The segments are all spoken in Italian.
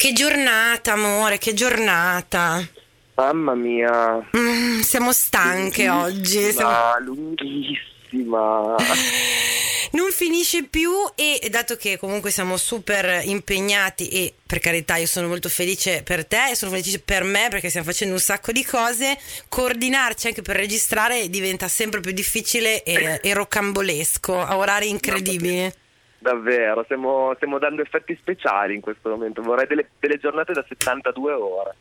Che giornata, amore, che giornata. Mamma mia. Mm, siamo stanche oggi. Siamo... lunghissima. Non finisce più e dato che comunque siamo super impegnati e per carità io sono molto felice per te e sono felice per me perché stiamo facendo un sacco di cose, coordinarci anche per registrare diventa sempre più difficile e, e rocambolesco a orari incredibili. Davvero, stiamo, stiamo dando effetti speciali in questo momento. Vorrei delle, delle giornate da 72 ore.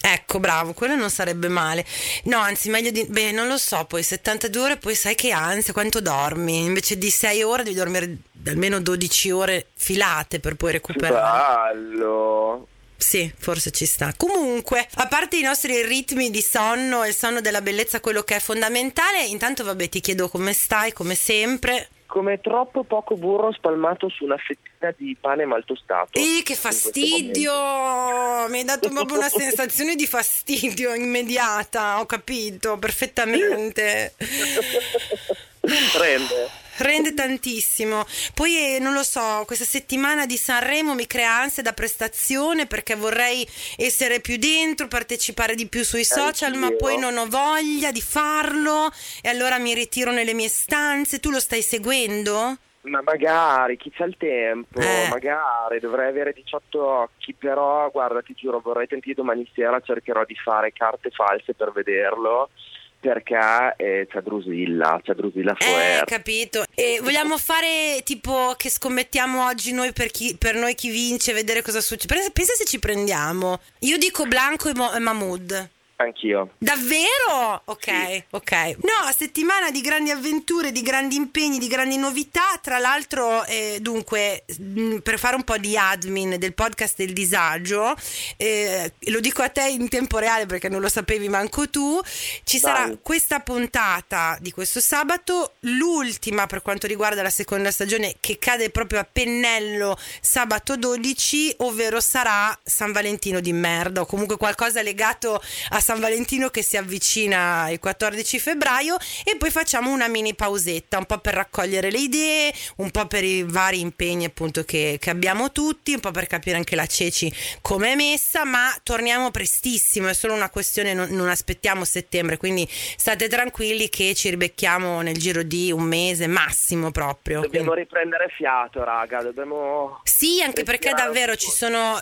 Ecco, bravo, quello non sarebbe male. No, anzi, meglio di... Beh, non lo so, poi 72 ore, poi sai che ansia, quanto dormi? Invece di 6 ore devi dormire almeno 12 ore filate per poi recuperare. Bello! Sì, forse ci sta. Comunque, a parte i nostri ritmi di sonno e il sonno della bellezza, quello che è fondamentale, intanto vabbè ti chiedo come stai, come sempre come troppo poco burro spalmato su una fettina di pane mal tostato. Ehi, che fastidio! Mi hai dato proprio una sensazione di fastidio immediata, ho capito perfettamente. Rende rende tantissimo. Poi eh, non lo so, questa settimana di Sanremo mi crea ansia da prestazione perché vorrei essere più dentro, partecipare di più sui social, Anch'io. ma poi non ho voglia di farlo e allora mi ritiro nelle mie stanze. Tu lo stai seguendo? Ma magari, chi c'ha il tempo, eh. magari, dovrei avere 18 occhi, però guarda, ti giuro, vorrei tentare domani sera, cercherò di fare carte false per vederlo perché eh, c'è Drusilla, c'è Drusilla Foer. Eh, capito. E vogliamo fare tipo che scommettiamo oggi noi per, chi, per noi chi vince, vedere cosa succede. Pensa se ci prendiamo. Io dico Blanco e, Mo- e Mahmood. Anch'io. Davvero? Ok, sì. ok. No, settimana di grandi avventure, di grandi impegni, di grandi novità. Tra l'altro, eh, dunque, mm, per fare un po' di admin del podcast del disagio, eh, lo dico a te in tempo reale perché non lo sapevi manco tu, ci Dai. sarà questa puntata di questo sabato, l'ultima per quanto riguarda la seconda stagione che cade proprio a pennello sabato 12, ovvero sarà San Valentino di merda o comunque qualcosa legato a San San Valentino che si avvicina il 14 febbraio e poi facciamo una mini pausetta, un po' per raccogliere le idee, un po' per i vari impegni appunto che, che abbiamo tutti, un po' per capire anche la Ceci come è messa, ma torniamo prestissimo, è solo una questione, non, non aspettiamo settembre, quindi state tranquilli che ci ribecchiamo nel giro di un mese massimo proprio. Dobbiamo riprendere fiato, raga, dobbiamo... Sì, anche perché davvero ci sono,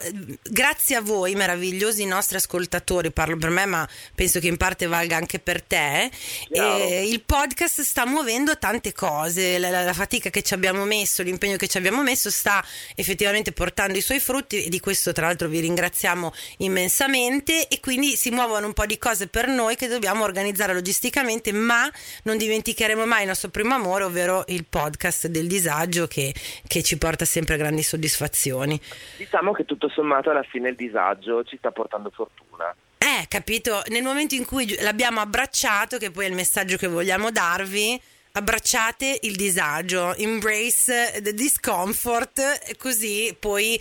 grazie a voi meravigliosi nostri ascoltatori, parlo per me, ma penso che in parte valga anche per te. E il podcast sta muovendo tante cose, la, la, fatica che ci abbiamo messo, l'impegno che ci abbiamo messo sta effettivamente portando i suoi frutti e di questo tra l'altro vi ringraziamo immensamente e quindi si muovono un po' di cose per noi che dobbiamo organizzare logisticamente, ma non dimenticheremo mai il nostro primo amore, ovvero il podcast del disagio che, che ci porta sempre grandi soddisfazioni. Diciamo che tutto sommato alla fine il disagio ci sta portando fortuna. Eh, capito? Nel momento in cui l'abbiamo abbracciato, che poi è il messaggio che vogliamo darvi, abbracciate il disagio, embrace the discomfort, così poi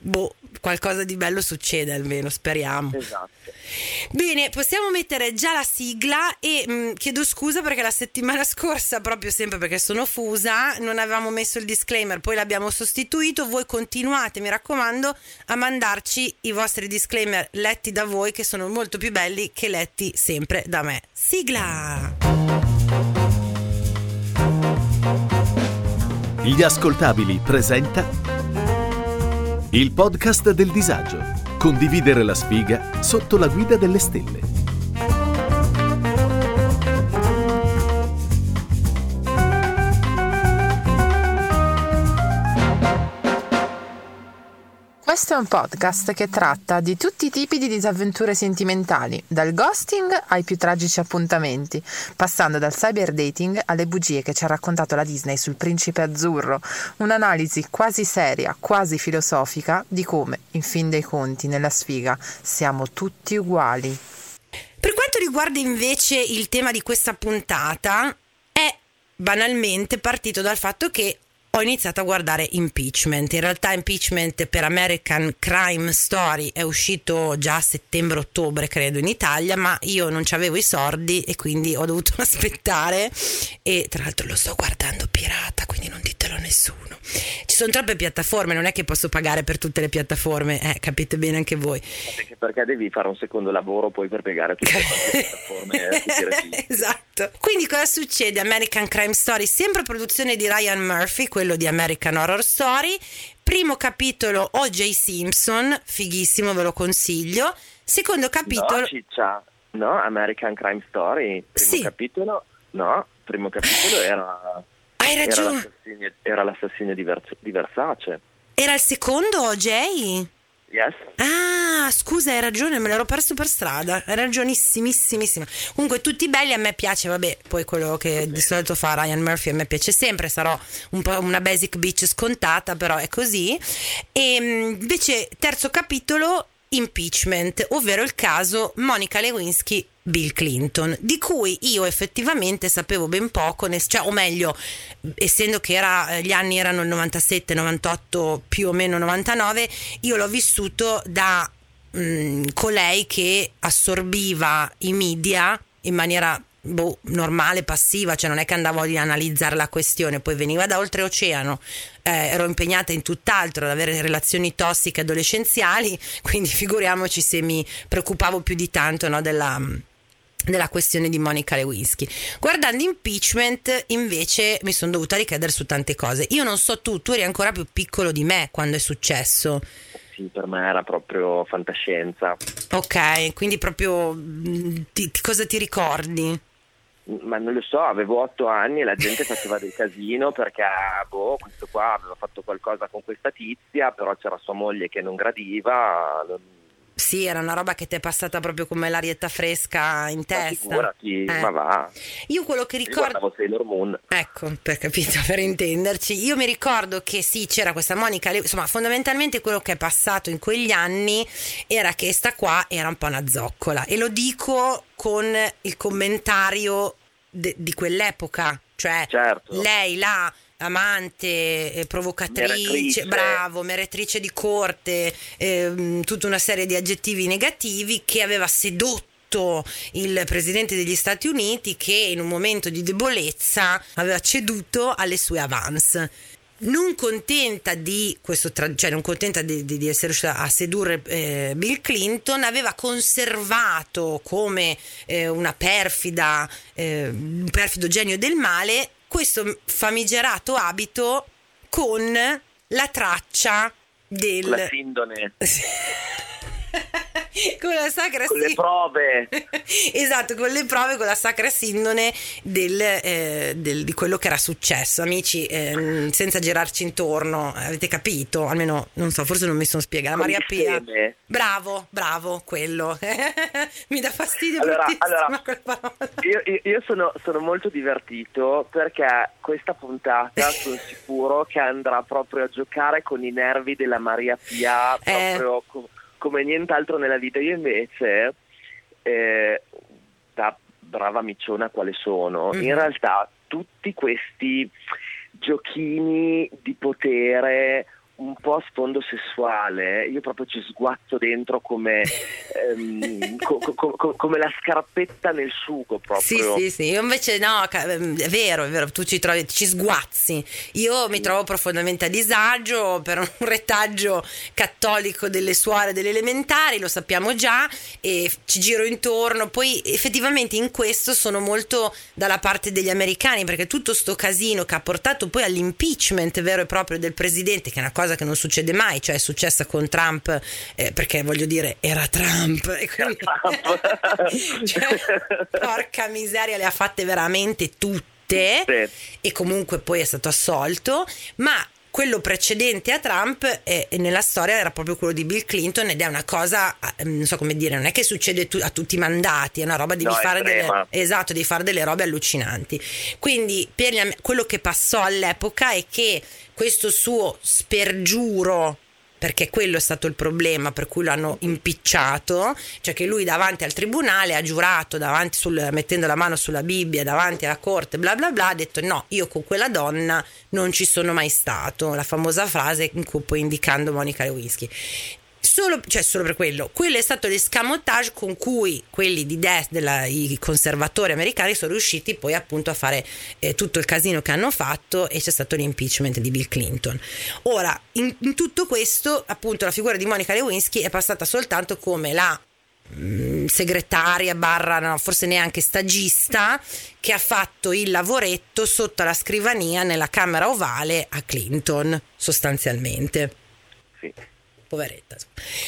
boh, qualcosa di bello succede almeno, speriamo. Esatto. Bene, possiamo mettere già la sigla e mh, mm, chiedo scusa perché la settimana scorsa, proprio sempre perché sono fusa, non avevamo messo il disclaimer, poi l'abbiamo sostituito. Voi continuate, mi raccomando, a mandarci i vostri disclaimer letti da voi che sono molto più belli che letti sempre da me. Sigla! Gli ascoltabili presenta il podcast del disagio. Condividere la sfiga sotto la guida delle stelle. Questo è un podcast che tratta di tutti i tipi di disavventure sentimentali, dal ghosting ai più tragici appuntamenti, passando dal cyber dating alle bugie che ci ha raccontato la Disney sul principe azzurro, un'analisi quasi seria, quasi filosofica di come, in fin dei conti, nella sfiga siamo tutti uguali. Per quanto riguarda invece il tema di questa puntata, è banalmente partito dal fatto che ho iniziato a guardare Impeachment. In realtà Impeachment per American Crime Story è uscito già a settembre-ottobre, credo, in Italia, ma io non avevo i soldi e quindi ho dovuto aspettare e tra l'altro lo sto guardando pirata, quindi non ditelo a nessuno. Ci sono troppe piattaforme, non è che posso pagare per tutte le piattaforme, eh, capite bene anche voi. Perché, perché devi fare un secondo lavoro poi per piegare tutte le piattaforme. Eh, esatto. Quindi cosa succede? American Crime Story, sempre produzione di Ryan Murphy, quello di American Horror Story. Primo capitolo O.J. Simpson, fighissimo, ve lo consiglio. Secondo capitolo... No, ciccia. No, American Crime Story. Primo sì. capitolo... No, primo capitolo era... Hai ragione. Era l'assassinio, era l'assassinio di Versace. Era il secondo O.J.? Yes. Ah, scusa, hai ragione, me l'ero perso per strada. Hai ragionissimissima. Comunque, tutti belli, a me piace, vabbè, poi quello che di solito fa Ryan Murphy a me piace sempre, sarò un po' una basic bitch scontata, però è così. E invece, terzo capitolo, impeachment, ovvero il caso Monica Lewinsky Bill Clinton, di cui io effettivamente sapevo ben poco, cioè, o meglio, essendo che era, eh, gli anni erano il 97, 98, più o meno 99, io l'ho vissuto da mh, mm, colei che assorbiva i media in maniera boh, normale, passiva, cioè non è che andavo ad analizzare la questione, poi veniva da oltreoceano, eh, ero impegnata in tutt'altro, ad avere relazioni tossiche adolescenziali, quindi figuriamoci se mi preoccupavo più di tanto no, della della questione di Monica Lewinsky. Guardando impeachment, invece, mi sono dovuta richiedere su tante cose. Io non so tu, tu eri ancora più piccolo di me quando è successo. Sì, per me era proprio fantascienza. Ok, quindi proprio mm, ti, cosa ti ricordi? Ma non lo so, avevo otto anni e la gente faceva del casino perché, boh, questo qua aveva fatto qualcosa con questa tizia, però c'era sua moglie che non gradiva, non sì, era una roba che ti è passata proprio come l'arietta fresca in testa. Figurati, eh. ma va. Io quello che ricordo. Sailor Moon. Ecco, per capito, per intenderci. Io mi ricordo che sì, c'era questa Monica. Insomma, fondamentalmente quello che è passato in quegli anni era che sta qua era un po' una zoccola. E lo dico con il commentario de- di quell'epoca. Cioè, certo. lei là amante, eh, provocatrice, meretrice. bravo, meretrice di corte, eh, tutta una serie di aggettivi negativi che aveva sedotto il presidente degli Stati Uniti che in un momento di debolezza aveva ceduto alle sue avance non contenta di questo cioè non contenta di, di, di essere riuscita a sedurre eh, Bill Clinton aveva conservato come eh, una perfida eh, un perfido genio del male questo famigerato abito con la traccia del... La sindone. con la sacra con le prove. Esatto con le prove con la sacra sindone del, eh, del, di quello che era successo. Amici eh, senza girarci intorno avete capito? Almeno non so forse non mi sono spiegata. Maria Pia. bravo bravo quello. Mi dà fastidio allora, allora io, io, sono, sono, molto divertito perché questa puntata sono sicuro che andrà proprio a giocare con i nervi della Maria Pia eh. proprio eh come nient'altro nella vita. Io invece, eh, da brava micciona quale sono, mm-hmm. in realtà tutti questi giochini di potere un po' a sfondo sessuale, io proprio ci sguazzo dentro come, ehm, co- co- co- come la scarpetta nel sugo proprio. Sì, sì, sì, io invece no, ehm, è vero, è vero, tu ci trovi, ci sguazzi. Io mi trovo profondamente a disagio per un retaggio cattolico delle suore delle elementari, lo sappiamo già, e ci giro intorno. Poi effettivamente in questo sono molto dalla parte degli americani, perché tutto sto casino che ha portato poi all'impeachment vero e proprio del presidente, che è una cosa cosa che non succede mai, cioè è successa con Trump, eh, perché voglio dire, era Trump. E quindi, Trump. cioè, porca miseria, le ha fatte veramente tutte. E comunque poi è stato assolto, ma quello precedente a Trump eh, nella storia era proprio quello di Bill Clinton ed è una cosa, eh, non so come dire, non è che succede tu, a tutti i mandati, è una roba, devi no, fare delle, esatto, devi fare delle robe allucinanti. Quindi per gli, quello che passò all'epoca è che questo suo spergiuro perché quello è stato il problema per cui l'hanno impicciato, cioè che lui davanti al tribunale ha giurato, sul, mettendo la mano sulla Bibbia, davanti alla corte, bla bla bla, ha detto no, io con quella donna non ci sono mai stato, la famosa frase in cui poi indicando Monica Lewinsky. Solo, cioè solo per quello, quello è stato l'escamotage con cui quelli di destra, i conservatori americani sono riusciti poi appunto a fare eh, tutto il casino che hanno fatto e c'è stato l'impeachment di Bill Clinton. Ora, in, in tutto questo, appunto, la figura di Monica Lewinsky è passata soltanto come la mm, segretaria barra no, forse neanche stagista che ha fatto il lavoretto sotto la scrivania nella camera ovale a Clinton sostanzialmente Sì. Poveretta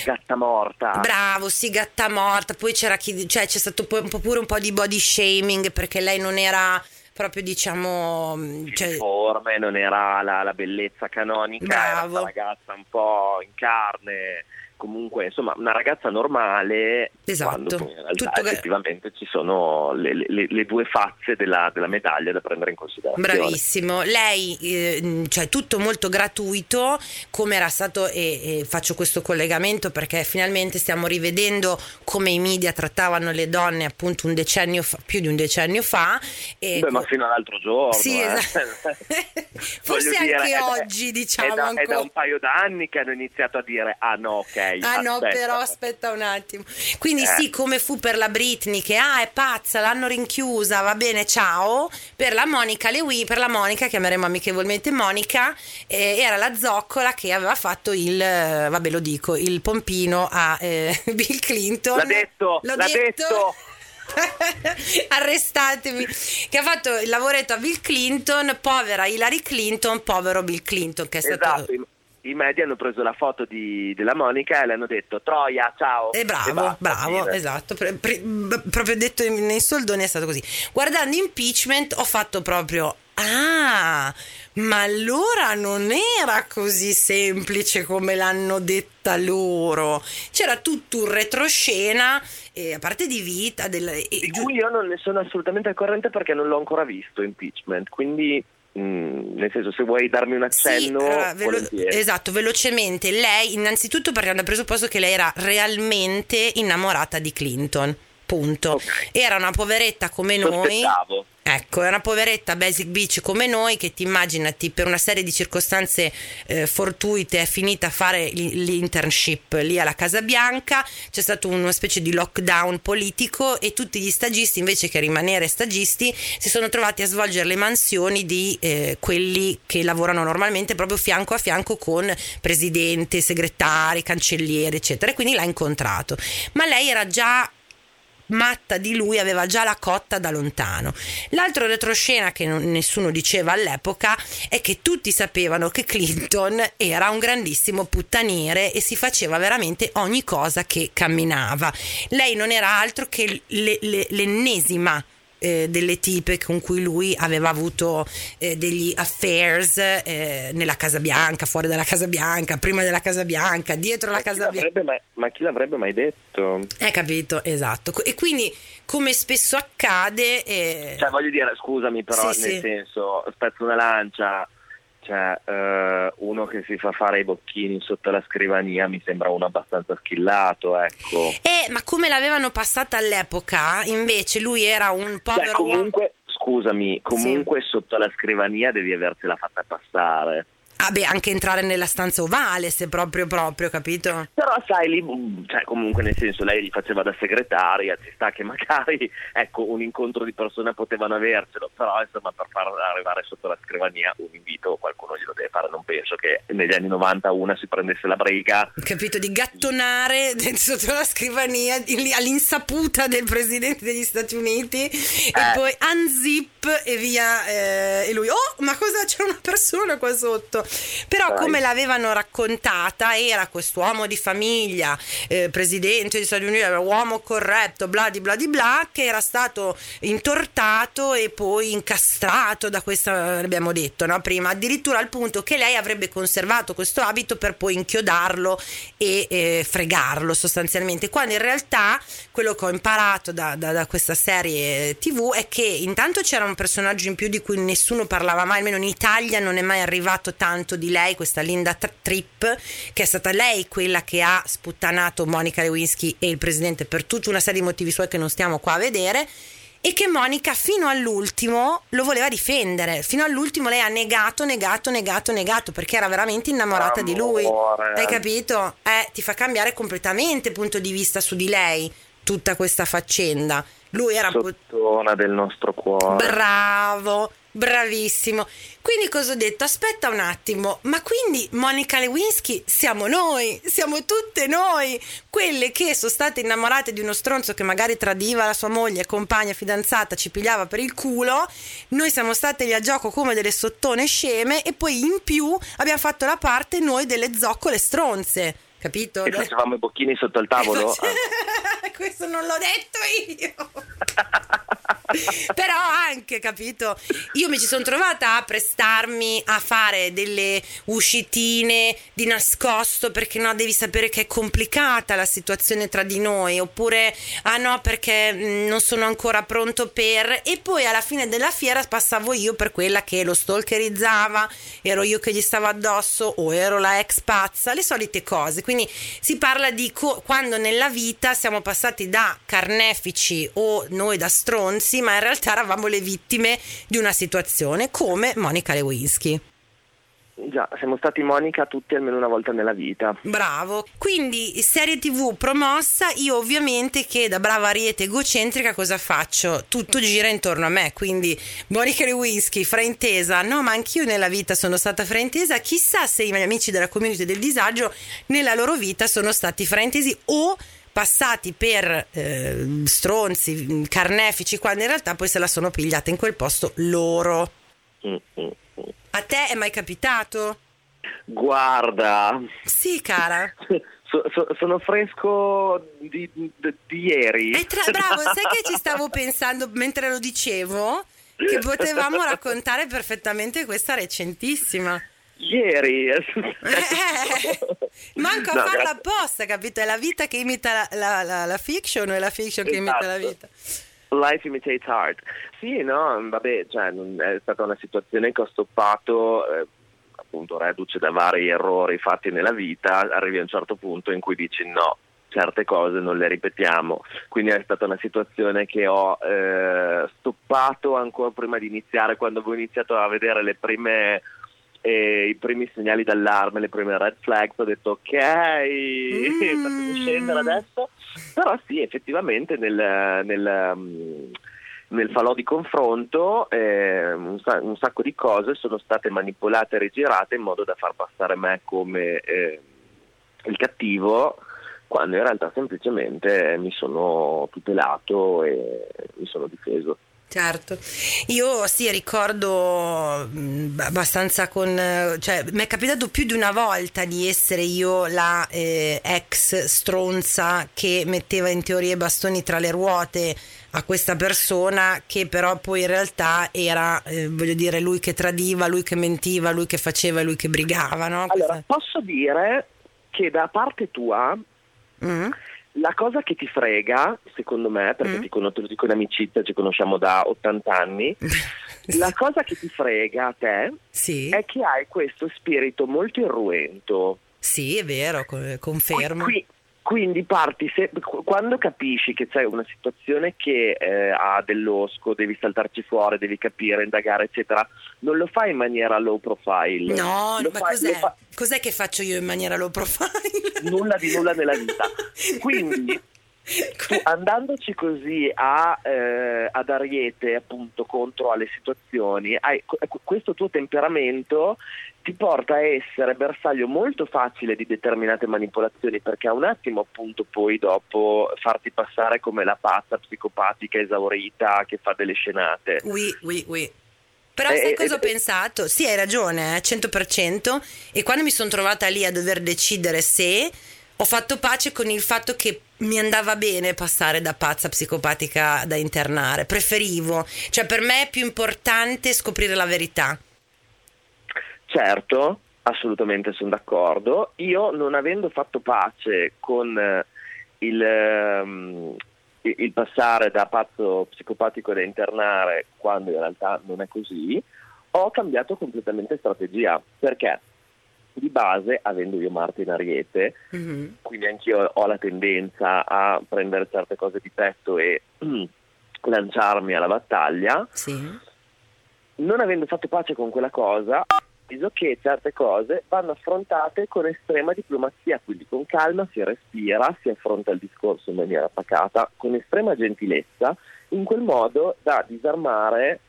Gatta morta. Bravo, sì, gatta morta. Poi c'era chi, cioè c'è stato un po' pure un po' di body shaming perché lei non era proprio diciamo cioè, forme, non era la, la bellezza canonica, Bravo. era una ragazza un po' in carne, comunque insomma una ragazza normale Esatto. quando in realtà Tutto che- effettivamente ci sono le, le- le due facce della, della medaglia da prendere in considerazione. Bravissimo, lei, eh, cioè tutto molto gratuito, come era stato, e, e faccio questo collegamento perché finalmente stiamo rivedendo come i media trattavano le donne appunto un decennio fa, più di un decennio fa. E Beh, ma fino all'altro giorno. Sì, eh. esatto. Forse Voglio dire, anche è- oggi, diciamo, È da, è da un paio d'anni che hanno iniziato a dire, ah no, ok. Ah no, aspetta. però aspetta un attimo. Quindi Eh. sì, come fu per la Britney che ah, è pazza, l'hanno rinchiusa, va bene, ciao. Per la Monica Lewi, per la Monica, chiameremo amichevolmente Monica, eh, era la zoccola che aveva fatto il eh, vabbè, lo dico, il pompino a eh, Bill Clinton. L'ha detto, L'ho l'ha detto. Arrestatemi, che ha fatto il lavoretto a Bill Clinton, povera Hillary Clinton, povero Bill Clinton, che è stato Esatto, i, media hanno preso la foto di- della Monica e le hanno detto Troia, ciao. E bravo, basta, bravo, fine. esatto. Pre- pre- proprio detto nei soldoni è stato così. Guardando impeachment ho fatto proprio. Ah, ma allora non era così semplice come l'hanno detta loro. C'era tutto un retroscena, eh, a parte di vita, del, e- Di cui io non ne sono assolutamente al corrente perché non l'ho ancora visto impeachment, quindi mm, nel senso se vuoi darmi un accenno Sì, allora, velo- esatto, velocemente. Lei, innanzitutto, partiamo dal presupposto che lei era realmente innamorata di Clinton. Punto. Ok. Era una poveretta come noi. Sospettavo. Ecco, è una poveretta basic beach come noi che ti immaginati per una serie di circostanze eh, fortuite è finita a fare l'internship lì alla Casa Bianca, c'è stato una specie di lockdown politico e tutti gli stagisti invece che rimanere stagisti si sono trovati a svolgere le mansioni di eh, quelli che lavorano normalmente proprio fianco a fianco con presidente, segretari, cancelliere eccetera e quindi l'ha incontrato. Ma lei era già matta di lui aveva già la cotta da lontano. L'altro retroscena che non- nessuno diceva all'epoca è che tutti sapevano che Clinton era un grandissimo puttaniere e si faceva veramente ogni cosa che camminava. Lei non era altro che le- le- l'ennesima eh, delle tipe con cui lui aveva avuto eh, degli affairs eh, nella Casa Bianca, fuori dalla Casa Bianca, prima della Casa Bianca, dietro la Ma chi, Casa Bianca. mai, ma chi l'avrebbe mai detto? Hai capito, esatto. E quindi, come spesso accade, eh, Cioè, voglio dire, scusami, però, Sì, nel sì. senso, spezzo una lancia. Cioè, eh, uno che si fa fare i bocchini sotto la scrivania mi sembra uno abbastanza schillato, ecco. eh, ma come l'avevano passata all'epoca, invece lui era un Cioè, povero uomo. comunque, scusami, comunque sotto la scrivania devi avertela fatta passare. Ah, beh, anche entrare nella stanza ovale, se proprio, proprio, capito? Però sai, lì, mm, cioè, comunque nel senso, lei gli faceva da segretaria, ci sta che magari, ecco, un incontro di persone potevano avercelo, però insomma per far arrivare sotto la scrivania un invito qualcuno glielo deve fare, non penso che negli anni 90 una si prendesse la briga. Capito? Di gattonare sotto la scrivania all'insaputa del presidente degli Stati Uniti e Eh. poi unzip e via. eh, e lui, oh, ma cosa c'è una persona qua sotto? Però, Dai. come l'avevano raccontata, era quest'uomo di famiglia, eh, presidente degli Stati Uniti, uomo corretto, bla di bla di bla, che era stato intortato e poi incastrato da questa, abbiamo detto no? prima, addirittura al punto che lei avrebbe conservato questo abito per poi inchiodarlo e eh, fregarlo sostanzialmente, quando in realtà quello che ho imparato da, da- da questa serie tv è che intanto c'era un personaggio in più di cui nessuno parlava mai, almeno in Italia non è mai arrivato tanto tanto di lei, questa Linda Tripp, che è stata lei quella che ha sputtanato Monica Lewinsky e il presidente per tutta una serie di motivi suoi che non stiamo qua a vedere e che Monica fino all'ultimo lo voleva difendere. Fino all'ultimo lei ha negato, negato, negato, negato perché era veramente innamorata Amore. di lui. Hai capito? Eh, ti fa cambiare completamente punto di vista su di lei tutta questa faccenda. Lui era un po' del nostro cuore. Bravo. Bravissimo. Quindi cosa ho detto? Aspetta un attimo, ma quindi Monica Lewinsky siamo noi, siamo tutte noi, quelle che sono state innamorate di uno stronzo che magari tradiva la sua moglie, compagna, fidanzata, ci pigliava per il culo, noi siamo state lì a gioco come delle sottone sceme e poi in più abbiamo fatto la parte noi delle zoccole stronze. Capito? E facevamo i bocchini sotto il tavolo. Questo non l'ho detto io. Però anche, capito? Io mi ci sono trovata a prestarmi a fare delle uscitine di nascosto perché no, devi sapere che è complicata la situazione tra di noi, oppure ah no, perché non sono ancora pronto per e poi alla fine della fiera passavo io per quella che lo stalkerizzava, ero io che gli stavo addosso o ero la ex pazza, le solite cose. Quindi si parla di co- quando nella vita siamo passati da carnefici o noi da stronzi ma in realtà eravamo le vittime di una situazione come Monica Lewinsky. Già, siamo stati Monica tutti almeno una volta nella vita. Bravo. Quindi, serie TV promossa, io ovviamente che da brava ariete egocentrica cosa faccio? Tutto gira intorno a me, quindi Monica Lewinsky, fraintesa. No, ma anch'io nella vita sono stata fraintesa. Chissà se i miei amici della community del disagio nella loro vita sono stati fraintesi o passati per eh, stronzi, carnefici, quando in realtà poi se la sono pigliata in quel posto loro. A te è mai capitato? Guarda. Sì, cara. So, so, sono fresco di, di, di ieri. Tra, bravo, sai che ci stavo pensando mentre lo dicevo? Che potevamo raccontare perfettamente questa recentissima. Ieri. Eh, manco no, a farla apposta, capito? È la vita che imita la, la, la, la fiction o è la fiction esatto. che imita la vita? Life imitates art. Sì, no, vabbè, cioè, è stata una situazione che ho stoppato, eh, appunto, reduce da vari errori fatti nella vita, arrivi a un certo punto in cui dici no, certe cose non le ripetiamo. Quindi è stata una situazione che ho eh, stoppato ancora prima di iniziare, quando avevo iniziato a vedere le prime e i primi segnali d'allarme, le prime red flags, ho detto ok, mm. fatemi scendere adesso, però sì, effettivamente nel, nel, mm, nel falò di confronto eh, un, un, sacco di cose sono state manipolate e rigirate in modo da far passare me come eh, il cattivo quando in realtà semplicemente mi sono tutelato e mi sono difeso. Certo, io sì ricordo mm, abbastanza con, cioè mi è capitato più di una volta di essere io la eh, ex stronza che metteva in teoria i bastoni tra le ruote a questa persona che però poi in realtà era, eh, voglio dire, lui che tradiva, lui che mentiva, lui che faceva, lui che brigava, no? Allora, posso dire che da parte tua... Mm la cosa che ti frega, secondo me, perché mm. ti conosco con amicizia, ci conosciamo da 80 anni, la cosa che ti frega a te sì. è che hai questo spirito molto irruento. Sì, è vero, confermo. Qui, quindi parti, se, quando capisci che c'è una situazione che eh, ha dell'osco, devi saltarci fuori, devi capire, indagare, eccetera, non lo fai in maniera low profile. No, lo ma fai, cos'è? Fa... cos'è che faccio io in maniera low profile? Nulla di nulla nella vita. Quindi tu, andandoci così a, eh, ad ariete appunto contro alle situazioni, hai, questo tuo temperamento ti porta a essere bersaglio molto facile di determinate manipolazioni perché a un attimo appunto puoi dopo farti passare come la pazza psicopatica esaurita che fa delle scenate. Oui, oui, oui. Però sai eh, cosa eh, ho pensato? Sì, hai ragione, eh, 100%. E quando mi sono trovata lì a dover decidere se ho fatto pace con il fatto che mi andava bene passare da pazza psicopatica da internare, preferivo, cioè per me è più importante scoprire la verità. Certo, assolutamente sono d'accordo. Io non avendo fatto pace con eh, il, um, il passare da pazzo psicopatico da internare, quando in realtà non è così, ho cambiato completamente strategia. Perché? Di base, avendo io Marte in Ariete, mm-hmm. quindi anch'io ho la tendenza a prendere certe cose di petto e lanciarmi alla battaglia. Sì. Non avendo fatto pace con quella cosa, deciso che certe cose vanno affrontate con estrema diplomazia, quindi con calma si respira, si affronta il discorso in maniera pacata, con estrema gentilezza, in quel modo da disarmare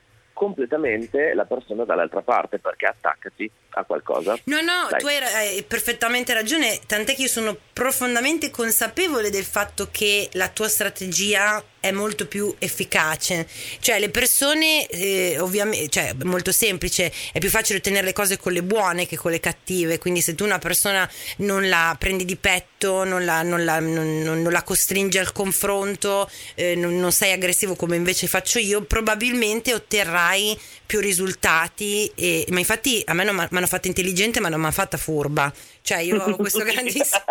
completamente la persona dall'altra parte perché attaccati a qualcosa. No, no, Dai. tu hai, hai, perfettamente ragione, tant'è che io sono profondamente consapevole del fatto che la tua strategia è molto più efficace. Cioè, le persone, eh, ovviamente, cioè, molto semplice, è più facile ottenere le cose con le buone che con le cattive. Quindi, se tu una persona non la prendi di petto, non la, non la, non, non la costringi al confronto, eh, non, sei aggressivo come invece faccio io, probabilmente otterrai più risultati. E, ma infatti, a me non mi hanno fatta intelligente, ma non mi hanno fatta furba. Cioè, io ho questo grandissimo.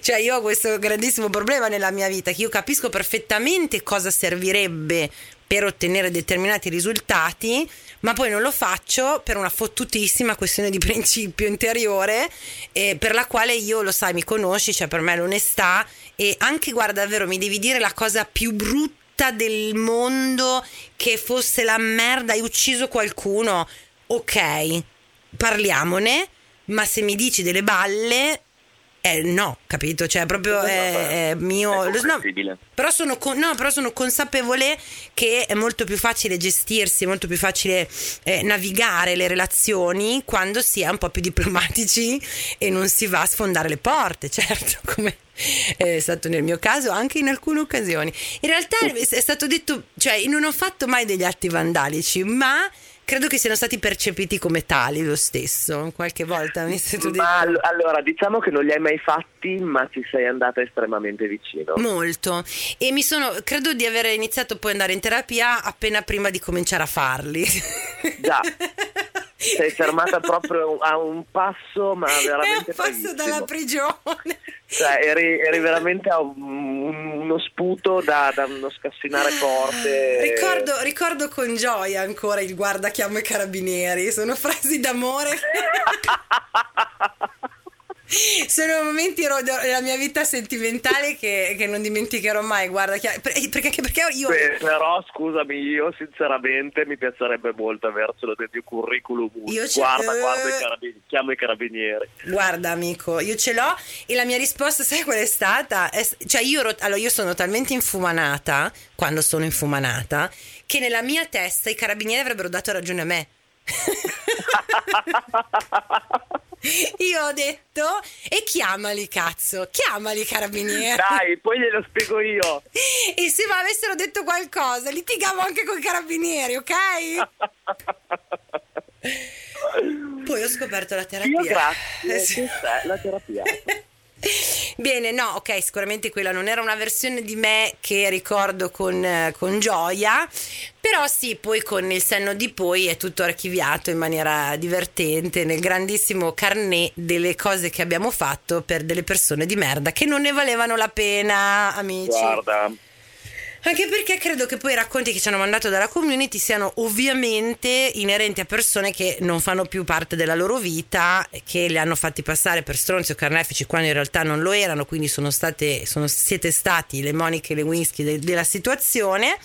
cioè, io ho questo grandissimo problema nella mia vita che io capisco perfettamente cosa servirebbe per ottenere determinati risultati, ma poi non lo faccio per una fottutissima questione di principio interiore, eh, per la quale io, lo sai, mi conosci, cioè per me l'onestà e anche, guarda, davvero mi devi dire la cosa più brutta del mondo che fosse la merda, hai ucciso qualcuno, ok, parliamone ma se mi dici delle balle eh, no, capito? Cioè, proprio è, è mio. È no, però, sono con, no, però sono consapevole che è molto più facile gestirsi, è molto più facile eh, navigare le relazioni quando si è un po' più diplomatici e non si va a sfondare le porte, certo, come è stato nel mio caso anche in alcune occasioni. In realtà è stato detto, cioè, non ho fatto mai degli atti vandalici, ma credo che siano stati percepiti come tali lo stesso. Qualche volta mi stato detto. Ma allora, diciamo che non li hai mai fatti, ma ci sei andata estremamente vicino. Molto. E mi sono, credo di aver iniziato poi ad andare in terapia appena prima di cominciare a farli. Già. sei fermata proprio a un passo, ma veramente. È un passo dalla prigione. Cioè, eri, eri veramente a un, uno sputo da, da, uno scassinare forte. Ricordo, ricordo con gioia ancora il guarda chiamo i carabinieri, sono frasi d'amore. sono momenti della mia vita sentimentale che, che non dimenticherò mai. Guarda, perché, perché io. Beh, però scusami, io sinceramente mi piacerebbe molto avercelo nel mio curriculum. Io ce guarda, guarda i carabinieri, chiamo i carabinieri. Guarda, amico, io ce l'ho e la mia risposta, sai qual è stata? È, cioè, io, allora, io sono talmente infumanata quando sono infumanata che nella mia testa i carabinieri avrebbero dato ragione a me. Io ho detto e chiamali cazzo, chiamali carabinieri. Dai, poi glielo spiego io. E se mi avessero detto qualcosa, litigavo anche con i carabinieri, ok? poi ho scoperto la terapia. Io grazie, sì. la terapia. Bene, no, ok, sicuramente quella non era una versione di me che ricordo con, eh, con, gioia, però sì, poi con il senno di poi è tutto archiviato in maniera divertente nel grandissimo carnet delle cose che abbiamo fatto per delle persone di merda che non ne valevano la pena, amici. Guarda anche perché credo che poi i racconti che ci hanno mandato dalla community siano ovviamente inerenti a persone che non fanno più parte della loro vita, che li hanno fatti passare per stronzi o carnefici quando in realtà non lo erano, quindi sono state, sono, siete stati le Moniche e le whisky de, della situazione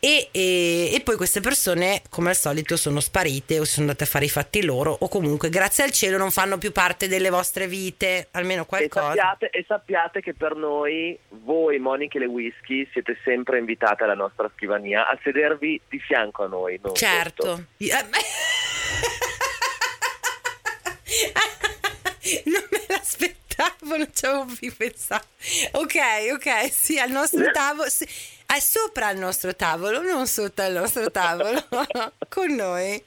e, e, e, poi queste persone, come al solito, sono sparite o sono andate a fare i fatti loro, o comunque, grazie al cielo, non fanno più parte delle vostre vite, almeno qualcosa. E sappiate, e sappiate che per noi, voi, Monica e le Whisky, siete sempre invitate alla nostra scrivania a sedervi di fianco a noi. certo. non me l'aspettavo, non ci avevo più pensato. Ok, ok, sì, al nostro tavolo. Sì è sopra il nostro tavolo, non sotto il nostro tavolo, con noi.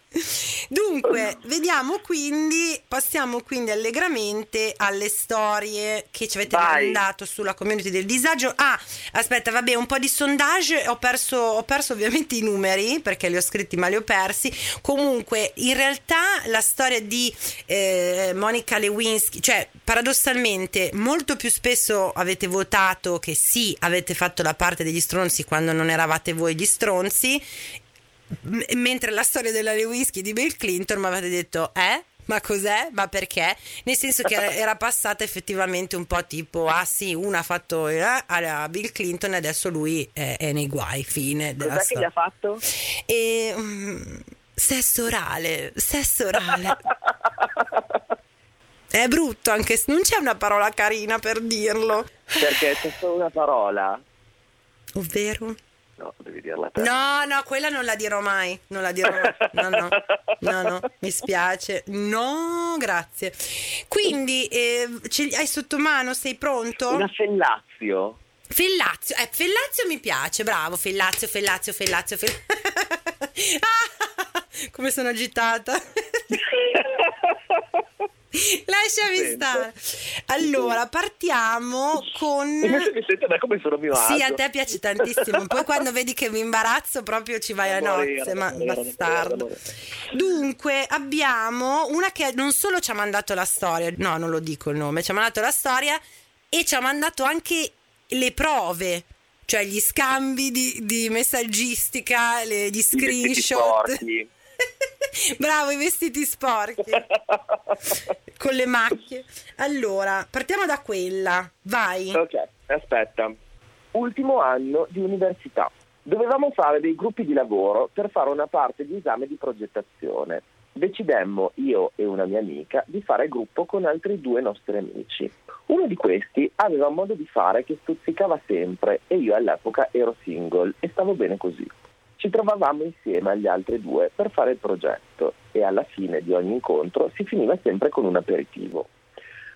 Dunque, vediamo quindi, passiamo quindi allegramente alle storie che ci avete Vai. mandato sulla community del disagio. Ah, aspetta, vabbè, un po' di sondage, ho perso, ho perso ovviamente i numeri perché li ho scritti ma li ho persi. Comunque, in realtà la storia di eh, Monica Lewinsky, cioè paradossalmente molto più spesso avete votato che sì, avete fatto la parte degli stronzi stronzi quando non eravate voi gli stronzi, m- mentre la storia della Lewinsky di Bill Clinton mi avete detto, eh? ma cos'è? Ma perché? Nel senso che era passata effettivamente un po' tipo, ah sì, una ha fatto eh, a Bill Clinton e adesso lui è, è nei guai, fine Cos'è che gli ha fatto? E, mm, sesso orale, sesso orale. È brutto anche se non c'è una parola carina per dirlo. Perché c'è solo una parola. Ovvero? No, devi dirla te. No, no, quella non la dirò mai. Non la dirò mai. No, no, no, no, mi spiace. No, grazie. Quindi, eh, hai sotto mano? Sei pronto? Una fellazio. Fellazio, eh, Fellazio mi piace, bravo, Fellazio, Fellazio, Fellazio, Fellazio. Ah, come sono agitata. Lasciami Sento. stare. Allora, partiamo con... Mi sento da come sono mio. Sì, a te piace tantissimo. Poi quando vedi che mi imbarazzo, proprio ci vai a nozze, ma bastardo. Dunque, abbiamo una che non solo ci ha mandato la storia, no, non lo dico il nome, ci ha mandato la storia e ci ha mandato anche le prove. Cioè gli scambi di, di messaggistica, le- gli screenshot. Bravo, i vestiti sporchi con le macchie. Allora, partiamo da quella. Vai. Ok, aspetta. Ultimo anno di università. Dovevamo fare dei gruppi di lavoro per fare una parte di esame di progettazione. Decidemmo, io e una mia amica, di fare gruppo con altri due nostri amici. Uno di questi aveva un modo di fare che stuzzicava sempre e io all'epoca ero single e stavo bene così. Ci trovavamo insieme agli altri due per fare il progetto e alla fine di ogni incontro si finiva sempre con un aperitivo.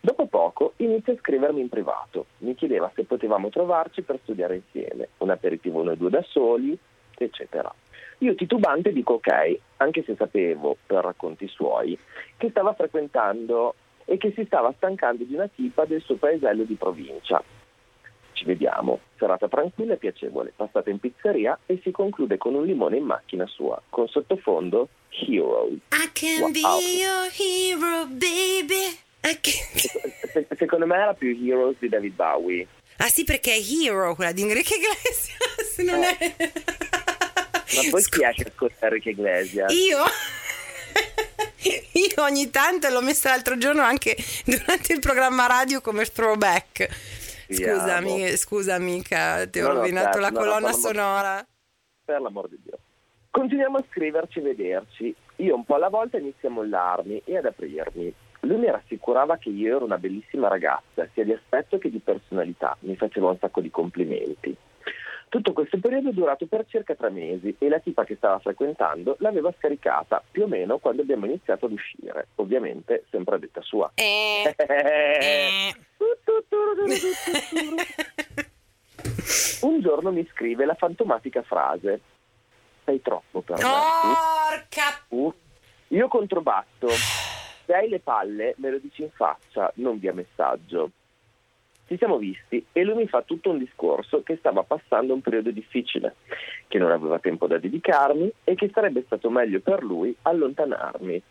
Dopo poco inizia a scrivermi in privato, mi chiedeva se potevamo trovarci per studiare insieme, un aperitivo noi due da soli, eccetera. Io titubante dico ok, anche se sapevo, per racconti suoi, che stava frequentando e che si stava stancando di una tipa del suo paesello di provincia. Ci vediamo, serata tranquilla e piacevole, passata in pizzeria e si conclude con un limone in macchina sua, con sottofondo Heroes. I can Wow. be your hero, baby. Se- Secondo me era più Heroes di David Bowie. Ah sì, perché è Hero quella di Enrique Iglesias, non è... Ma poi chi è che ascolta Enrique Iglesias? Io? Io ogni tanto l'ho messa l'altro giorno anche durante il programma radio come throwback. Scusami, Vediamo. scusa amica, ti ho No, no, rovinato certo, la no, colonna no, no, no. sonora. Per l'amor di Dio. Continuiamo a scriverci e vederci. Io un po' alla volta inizio a mollarmi e ad aprirmi. Lui mi rassicurava che io ero una bellissima ragazza, sia di aspetto che di personalità. Mi faceva un sacco di complimenti. Tutto questo periodo è durato per circa tre mesi e la tipa che stava frequentando l'aveva scaricata più o meno quando abbiamo iniziato ad uscire. Ovviamente sempre a detta sua. Eh, eh. Un giorno mi scrive la fantomatica frase: Sei troppo per me. Porca Uh, io controbatto. Se hai le palle, me lo dici in faccia, non via messaggio. Ci siamo visti e lui mi fa tutto un discorso che stava passando un periodo difficile, che non aveva tempo da dedicarmi e che sarebbe stato meglio per lui allontanarmi.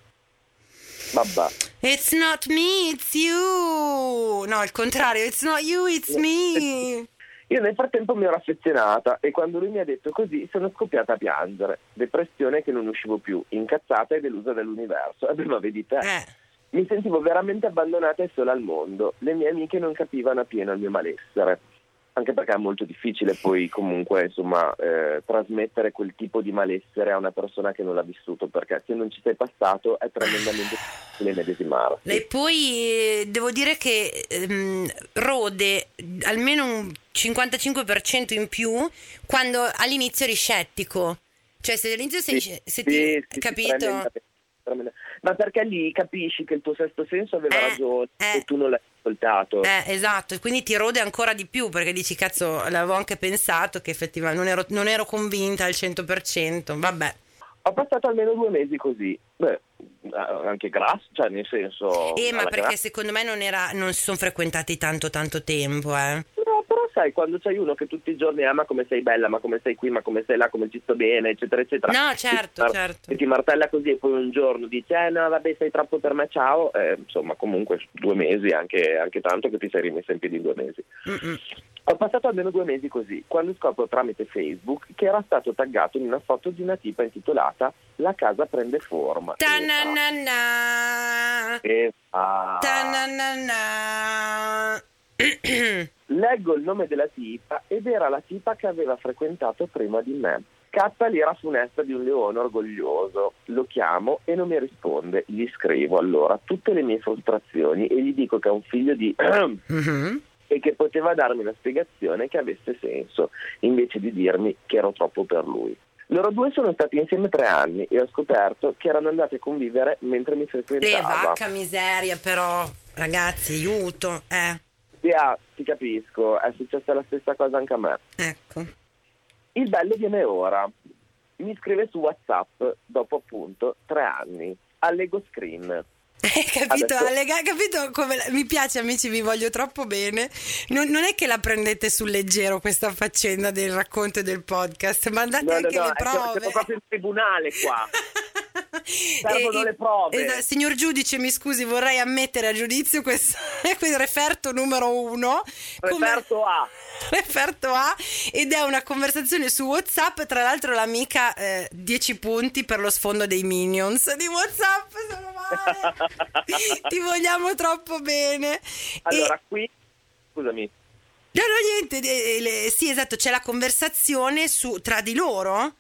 Vabbè, It's not me, it's you. No, il contrario, it's not you, it's me. io nel frattempo mi ero affezionata e quando lui mi ha detto così sono scoppiata a piangere. Depressione che non uscivo più, incazzata e delusa dall'universo. E beh, ma vedi te. Eh. Mi sentivo veramente abbandonata e sola al mondo. Le mie amiche non capivano appieno il mio malessere. Anche perché è molto difficile poi comunque insomma eh, trasmettere quel tipo di malessere a una persona che non l'ha vissuto perché se non ci sei passato è tremendamente difficile medesimarsi. E poi eh, devo dire che ehm, rode almeno un 55% in più quando all'inizio eri scettico. Cioè, se all'inizio sei Sì, se sì, ti, sì, capito? tremendamente, tremendamente. Ma perché lì capisci che il tuo sesto senso aveva Eh, ragione eh. e tu non l'hai ascoltato. Eh, esatto, quindi ti rode ancora di più perché dici cazzo, l'avevo anche pensato che effettivamente non ero, non ero convinta al 100%, vabbè. Ho passato almeno due mesi così. Beh, anche grasso, cioè nel senso... Eh, ma perché gra- secondo me non, era, non si sono frequentati tanto tanto tempo, eh. No, però sai, quando c'hai uno che tutti i giorni ama ah, come sei bella, ma come sei qui, ma come sei là, come ci sto bene, eccetera, eccetera. No, certo, ti, certo. E ti martella così e poi un giorno dice, eh no, vabbè, sei troppo per me, ciao. Eh, insomma, comunque due mesi, anche, anche, tanto che ti sei rimessa in piedi in due mesi. Mm-mm. Ho passato almeno due mesi così, quando scopro tramite Facebook che era stato taggato in una foto di una tipa intitolata La casa prende forma. Ta-na-na-na. Esatto. Ta-na-na-na. Leggo il nome della tipa ed era la tipa che aveva frequentato prima di me. Scatta l'ira funesta di un leone orgoglioso. Lo chiamo e non mi risponde. Gli scrivo allora tutte le mie frustrazioni e gli dico che è un figlio di... mm-hmm. e che poteva darmi una spiegazione che avesse senso, invece di dirmi che ero troppo per lui. Loro due sono stati insieme tre anni e ho scoperto che erano andati a convivere mentre mi frequentava. Eh, vacca miseria però, ragazzi, aiuto, eh. Sia, ti capisco, è successa la stessa cosa anche a me. Ecco. Il bello viene ora. Mi scrive su WhatsApp dopo appunto tre anni. Allego screen. Eh, capito, Adesso... Allega, capito come mi piace amici, vi voglio troppo bene. Non, non, è che la prendete sul leggero questa faccenda del racconto e del podcast, ma andate no, anche no, le prove. Siamo proprio in tribunale qua. Servono e, le prove. E, signor giudice, mi scusi, vorrei ammettere a giudizio questo, questo referto numero uno. Referto come... A. Referto A ed è una conversazione su WhatsApp. Tra l'altro, l'amica 10 eh, punti per lo sfondo dei Minions di WhatsApp. Sono male. Ti vogliamo troppo bene. Allora, e... qui scusami. No, no, niente. Eh, le, sì, esatto, c'è la conversazione su, tra di loro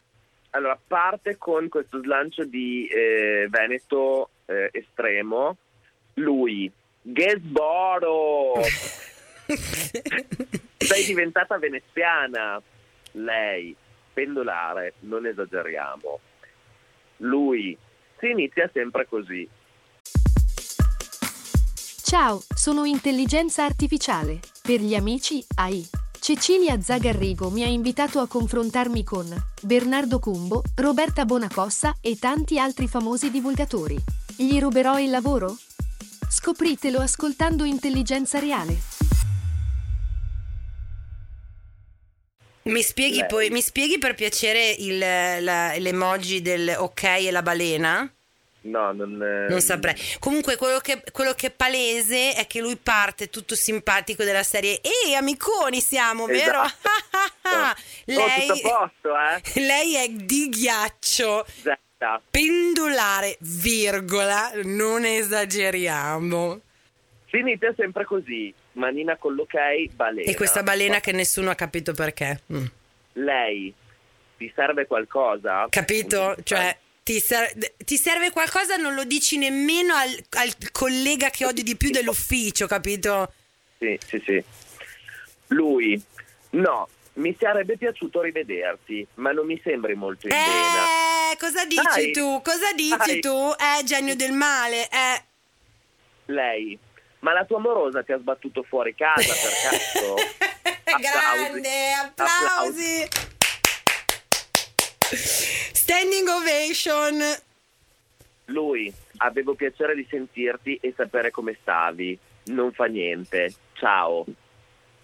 allora, parte con questo slancio di eh, Veneto eh, estremo. Lui, Gesboro! Sei diventata veneziana. Lei, pendolare, non esageriamo. Lui, si inizia sempre così. Ciao, sono intelligenza artificiale. Per gli amici, AI. Cecilia Zagarrigo mi ha invitato a confrontarmi con Bernardo Cumbo, Roberta Bonacossa e tanti altri famosi divulgatori. Gli ruberò il lavoro? Scopritelo ascoltando Intelligenza Reale. Mi spieghi, poi, mi spieghi per piacere il, la, l'emoji del ok e la balena? No, non, eh, non saprei. Comunque, quello che, quello che, è palese è che lui parte tutto simpatico della serie. Ehi, amiconi siamo, esatto. vero? lei, oh, posto, eh? lei è di ghiaccio. Esatto. Pendolare, virgola, non esageriamo. Finite sempre così, manina con l'ok, balena. E questa balena che nessuno ha capito perché. Mm. Lei ti serve qualcosa? Capito? Cioè ti, ser- ti, serve qualcosa, non lo dici nemmeno al, al, collega che odi di più dell'ufficio, capito? Sì, sì, sì. Lui, no, mi sarebbe piaciuto rivederti, ma non mi sembri molto in eh, vena. cosa dici Dai. tu? Cosa dici Dai. tu? Eh, genio del male, eh. Lei, ma la tua amorosa ti ha sbattuto fuori casa per caso? Grande, applausi. applausi. Standing ovation. Lui, avevo piacere di sentirti e sapere come stavi. Non fa niente. Ciao.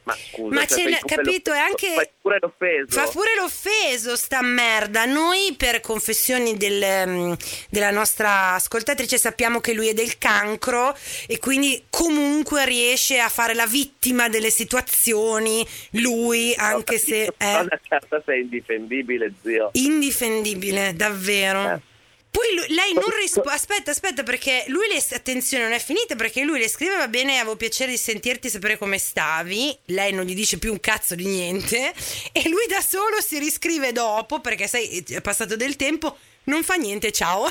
Ma scusa, ma cioè, c'è, capito, è anche. Fa pure l'offeso. Fa pure l'offeso, sta merda. Noi, per confessioni del, mm, della nostra ascoltatrice, sappiamo che lui è del cancro e quindi comunque riesce a fare la vittima delle situazioni. Lui, anche no, se. È... Una carta sei indifendibile, zio. Indifendibile, davvero. Eh. Poi lui, lei non risponde. Aspetta, aspetta, perché lui le. Attenzione, non è finita perché lui le scrive: Va bene, avevo piacere di sentirti, sapere come stavi. Lei non gli dice più un cazzo di niente. E lui da solo si riscrive dopo perché, sai, è passato del tempo. Non fa niente, ciao.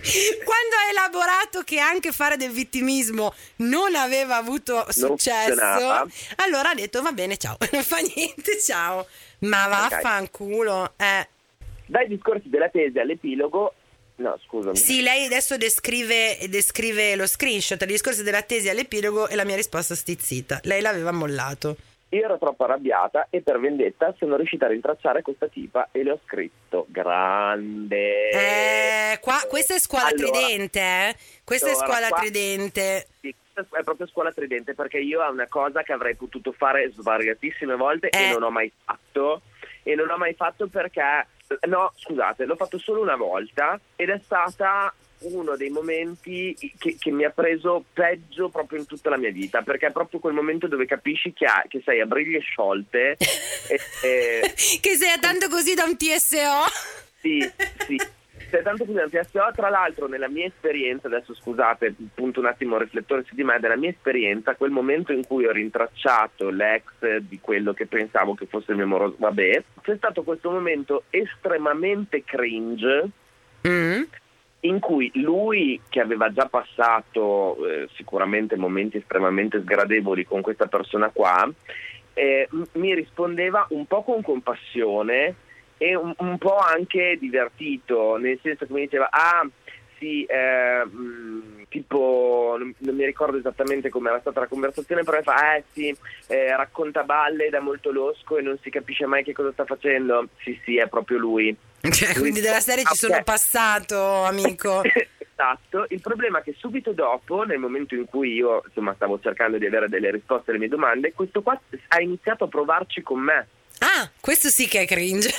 Quando ha elaborato che anche fare del vittimismo non aveva avuto successo, allora ha detto: Va bene, ciao, non fa niente, ciao. Ma vaffanculo, eh. Dai discorsi della tesi all'epilogo No, scusami. Sì, lei adesso descrive, descrive lo screenshot, i discorsi della tesi all'epilogo e la mia risposta stizzita. Lei l'aveva mollato. Io ero troppo arrabbiata e per vendetta sono riuscita a rintracciare questa tipa e le ho scritto grande. Eh, qua, questa è scuola allora, tridente, eh? Questa allora, è scuola qua, tridente. Sì, questa è proprio scuola tridente perché io è una cosa che avrei potuto fare svariatissime volte Eh. e non ho mai fatto. E non ho mai fatto perché, no, scusate, l'ho fatto solo una volta ed è stata uno dei momenti che, che mi ha preso peggio proprio in tutta la mia vita perché è proprio quel momento dove capisci che, ha- che sei a briglie sciolte e, e- che sei tanto così da un TSO. sì, sì. C'è tanto TSO, tra l'altro nella mia esperienza, adesso scusate, punto un attimo il riflettore su di me, nella mia esperienza, quel momento in cui ho rintracciato l'ex di quello che pensavo che fosse il mio moroso, vabbè, c'è stato questo momento estremamente cringe Mm. in cui lui che aveva già passato eh, sicuramente momenti estremamente sgradevoli con questa persona qua, eh, mi rispondeva un po' con compassione e un, un po' anche divertito, nel senso che mi diceva ah sì, eh, mh, tipo non, non mi ricordo esattamente come era stata la conversazione, però mi fa eh sì, eh, racconta balle da molto losco e non si capisce mai che cosa sta facendo. Sì, sì, è proprio lui. Cioè, quindi della serie ci sono Ok. passato, amico. Esatto, il problema è che subito dopo, nel momento in cui io insomma, stavo cercando di avere delle risposte alle mie domande, questo qua ha iniziato a provarci con me. Ah, questo sì che è cringe.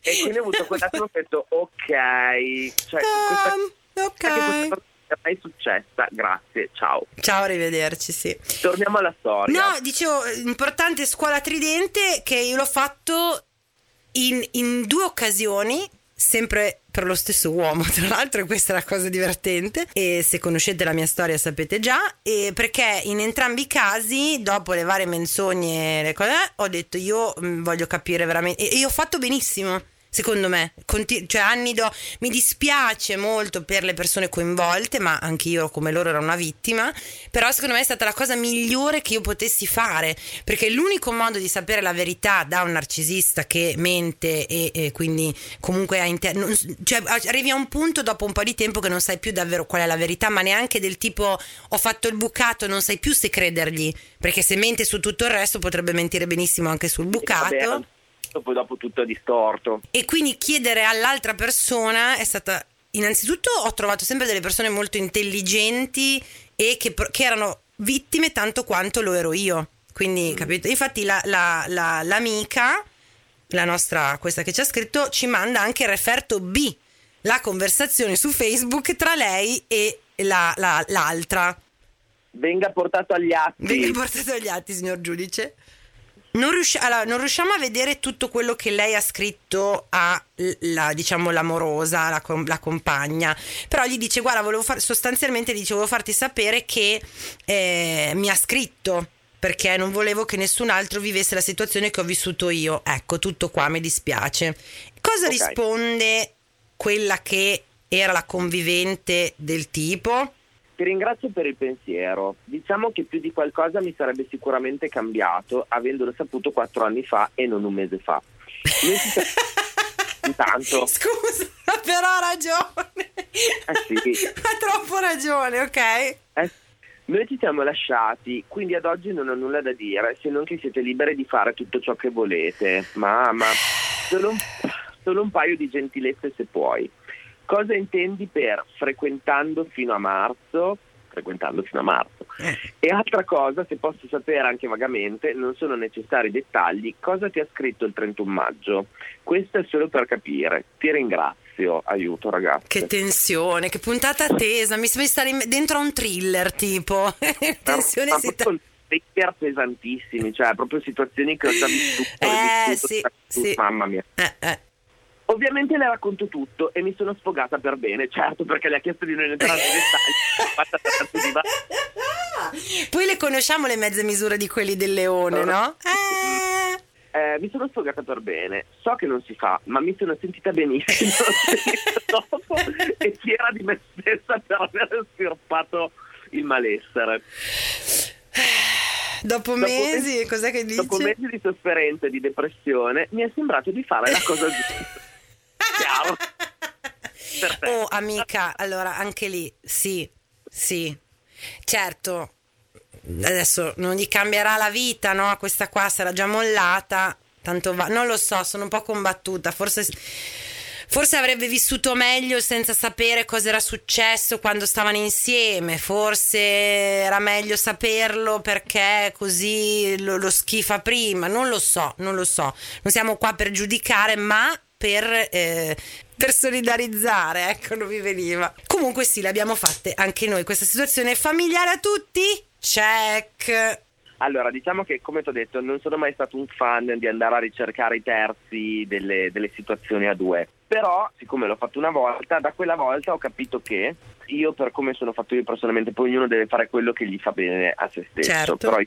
E quindi ho avuto quell'attimo e ho detto, ok, cioè, questa, Um, questa ok. cosa è mai successa, grazie, ciao. Ciao, arrivederci, sì. Torniamo alla storia. No, dicevo, importante scuola tridente che io l'ho fatto in, in due occasioni, sempre per lo stesso uomo, tra l'altro, e questa è la cosa divertente. E se conoscete la mia storia sapete già, e perché in entrambi i casi, dopo le varie menzogne, le cose, ho detto io voglio capire veramente. E, e ho fatto benissimo. Secondo me, Conti- cioè anni do- mi dispiace molto per le persone coinvolte, ma anche io come loro ero una vittima, però secondo me è stata la cosa migliore che io potessi fare, perché l'unico modo di sapere la verità da un narcisista che mente e, e quindi comunque ha inter- non- cioè arrivi a un punto dopo un po' di tempo che non sai più davvero qual è la verità, ma neanche del tipo ho fatto il bucato, non sai più se credergli, perché se mente su tutto il resto potrebbe mentire benissimo anche sul bucato. Vabbè, poi dopo tutto è distorto. E quindi chiedere all'altra persona è stata. Innanzitutto ho trovato sempre delle persone molto intelligenti e che, che erano vittime tanto quanto lo ero io. Quindi, capito? Infatti, la- la- la- l'amica, la nostra, questa che ci ha scritto, ci manda anche il referto B, la conversazione su Facebook tra lei e la- la- l'altra. Venga portato agli atti. Venga portato agli atti, signor giudice. Non, riusci- allora, non riusciamo a vedere tutto quello che lei ha scritto alla, diciamo, l'amorosa, la, com- la compagna. Però gli dice: Guarda, volevo far- sostanzialmente gli dice, volevo farti sapere che eh, mi ha scritto. Perché non volevo che nessun altro vivesse la situazione che ho vissuto io. Ecco, tutto qua, mi dispiace. Cosa Ok. risponde quella che era la convivente del tipo? Ti ringrazio per il pensiero. Diciamo che più di qualcosa mi sarebbe sicuramente cambiato avendolo saputo quattro anni fa e non un mese fa. Intanto, Scusa, però ha ragione. Eh sì. Ha troppo ragione, ok? eh, noi ci siamo lasciati, quindi ad oggi non ho nulla da dire, se non che siete liberi di fare tutto ciò che volete. Mamma, solo un, solo un paio di gentilezze se puoi. Cosa intendi per frequentando fino a marzo? Frequentando fino a marzo. E altra cosa, se posso sapere anche vagamente, non sono necessari dettagli, cosa ti ha scritto il 31 maggio? Questo è solo per capire. Ti ringrazio, aiuto ragazzi. Che tensione, che puntata tesa. Mi sembra di stare dentro a un thriller, tipo. Tensione Ma si proprio trigger pesantissimi, cioè proprio situazioni che ho già vissuto. Eh, vissuto, sì, vissuto, sì. Mamma mia. Eh, eh. Ovviamente le racconto tutto e mi sono sfogata per bene, certo perché le ha chiesto di non entrare nei dettagli. Fatta tanto di va- Poi le conosciamo le mezze misure di quelli del leone, no? Eh. Eh, mi sono sfogata per bene, so che non si fa, ma mi sono sentita benissimo dopo e fiera di me stessa per aver stirpato il malessere. Dopo Dopo mesi, mesi- cos'è che dice? Dopo mesi di sofferenza e di depressione, mi è sembrato di fare la cosa giusta. Chiaro. Perfetto. Oh, amica, allora anche lì, sì, sì, certo. Adesso non gli cambierà la vita, no? Questa qua sarà già mollata. Tanto va, non lo so, sono un po' combattuta. Forse, Forse avrebbe vissuto meglio senza sapere cosa era successo quando stavano insieme, forse era meglio saperlo perché così lo, lo schifa prima, non lo so, non lo so, non siamo qua per giudicare, ma per, eh, per solidarizzare, ecco, non mi veniva. Comunque sì, l'abbiamo fatte anche noi, questa situazione è familiare a tutti? Check. Allora, diciamo che come ti ho detto, non sono mai stato un fan di andare a ricercare i terzi delle, delle, situazioni a due. Però, siccome l'ho fatto una volta, da quella volta ho capito che io, per come sono fatto io personalmente, poi ognuno deve fare quello che gli fa bene a se stesso. Certo. Però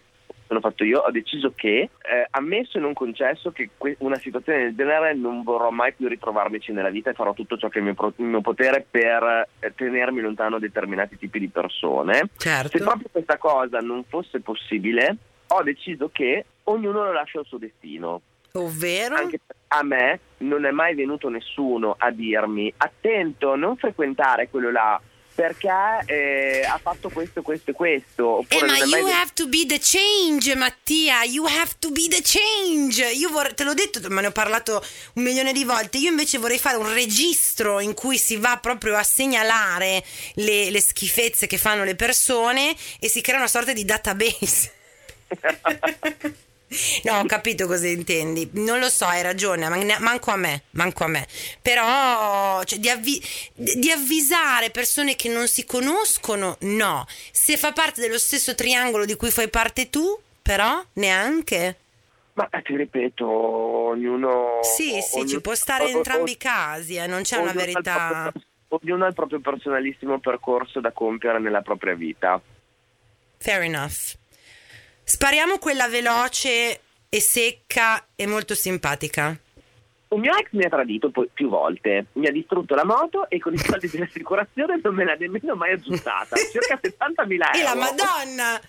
sono fatto io, ho deciso che, eh, ammesso e non concesso, che que- una situazione del genere non vorrò mai più ritrovarmici nella vita e farò tutto ciò che è in mio, pro- mio potere per eh, tenermi lontano determinati tipi di persone. Certo. Se proprio questa cosa non fosse possibile, ho deciso che ognuno lo lascia al suo destino. Ovvero? Anche a me non è mai venuto nessuno a dirmi attento, non frequentare quello là perché eh, ha fatto questo, questo e questo. Eh, ma you mai... have to be the change, Mattia. You have to be the change. Io vor... te l'ho detto, me ne ho parlato un milione di volte. Io invece vorrei fare un registro in cui si va proprio a segnalare le, le schifezze che fanno le persone e si crea una sorta di database. No, ho capito cosa intendi. Non lo so, hai ragione, manco a me, manco a me. Però cioè, di, avvi- di, avvisare persone che non si conoscono, no. Se fa parte dello stesso triangolo di cui fai parte tu, però neanche. Ma ti ripeto, ognuno. Sì, sì, ognuno, ci può stare in entrambi i casi, eh, non c'è una verità. Proprio, ognuno ha il proprio personalissimo percorso da compiere nella propria vita. Fair enough. Spariamo quella veloce e secca e molto simpatica. Un mio ex mi ha tradito poi, più volte, mi ha distrutto la moto e con i soldi dell'assicurazione non me l'ha nemmeno mai aggiustata, circa 70.000 euro. E la madonna!